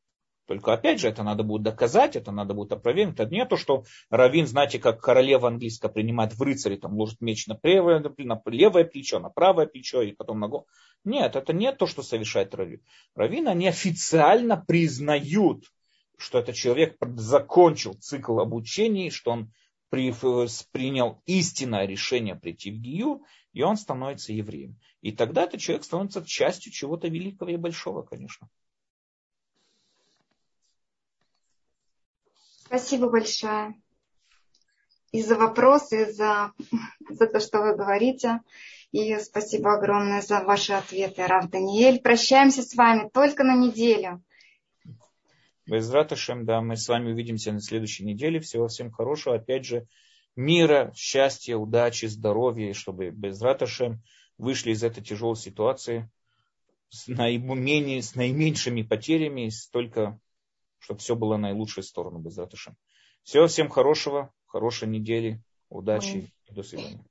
Только опять же, это надо будет доказать, это надо будет опровергнуть. Это не то, что Равин, знаете, как королева английская принимает в рыцаре, там ложит меч на левое, на левое плечо, на правое плечо и потом на голову. Нет, это не то, что совершает Равин. Равин, они официально признают что этот человек закончил цикл обучения, что он принял истинное решение прийти в Гию, и он становится евреем. И тогда этот человек становится частью чего-то великого и большого, конечно. Спасибо большое и за вопросы, и за, за то, что вы говорите. И спасибо огромное за ваши ответы, Рав Даниэль. Прощаемся с вами только на неделю. Безраташем, да, мы с вами увидимся на следующей неделе. Всего всем хорошего. Опять же, мира, счастья, удачи, здоровья, чтобы Безраташем вышли из этой тяжелой ситуации с, наименее, с наименьшими потерями, столько, чтобы все было на наилучшей сторону Безраташем. Всего всем хорошего, хорошей недели, удачи до свидания.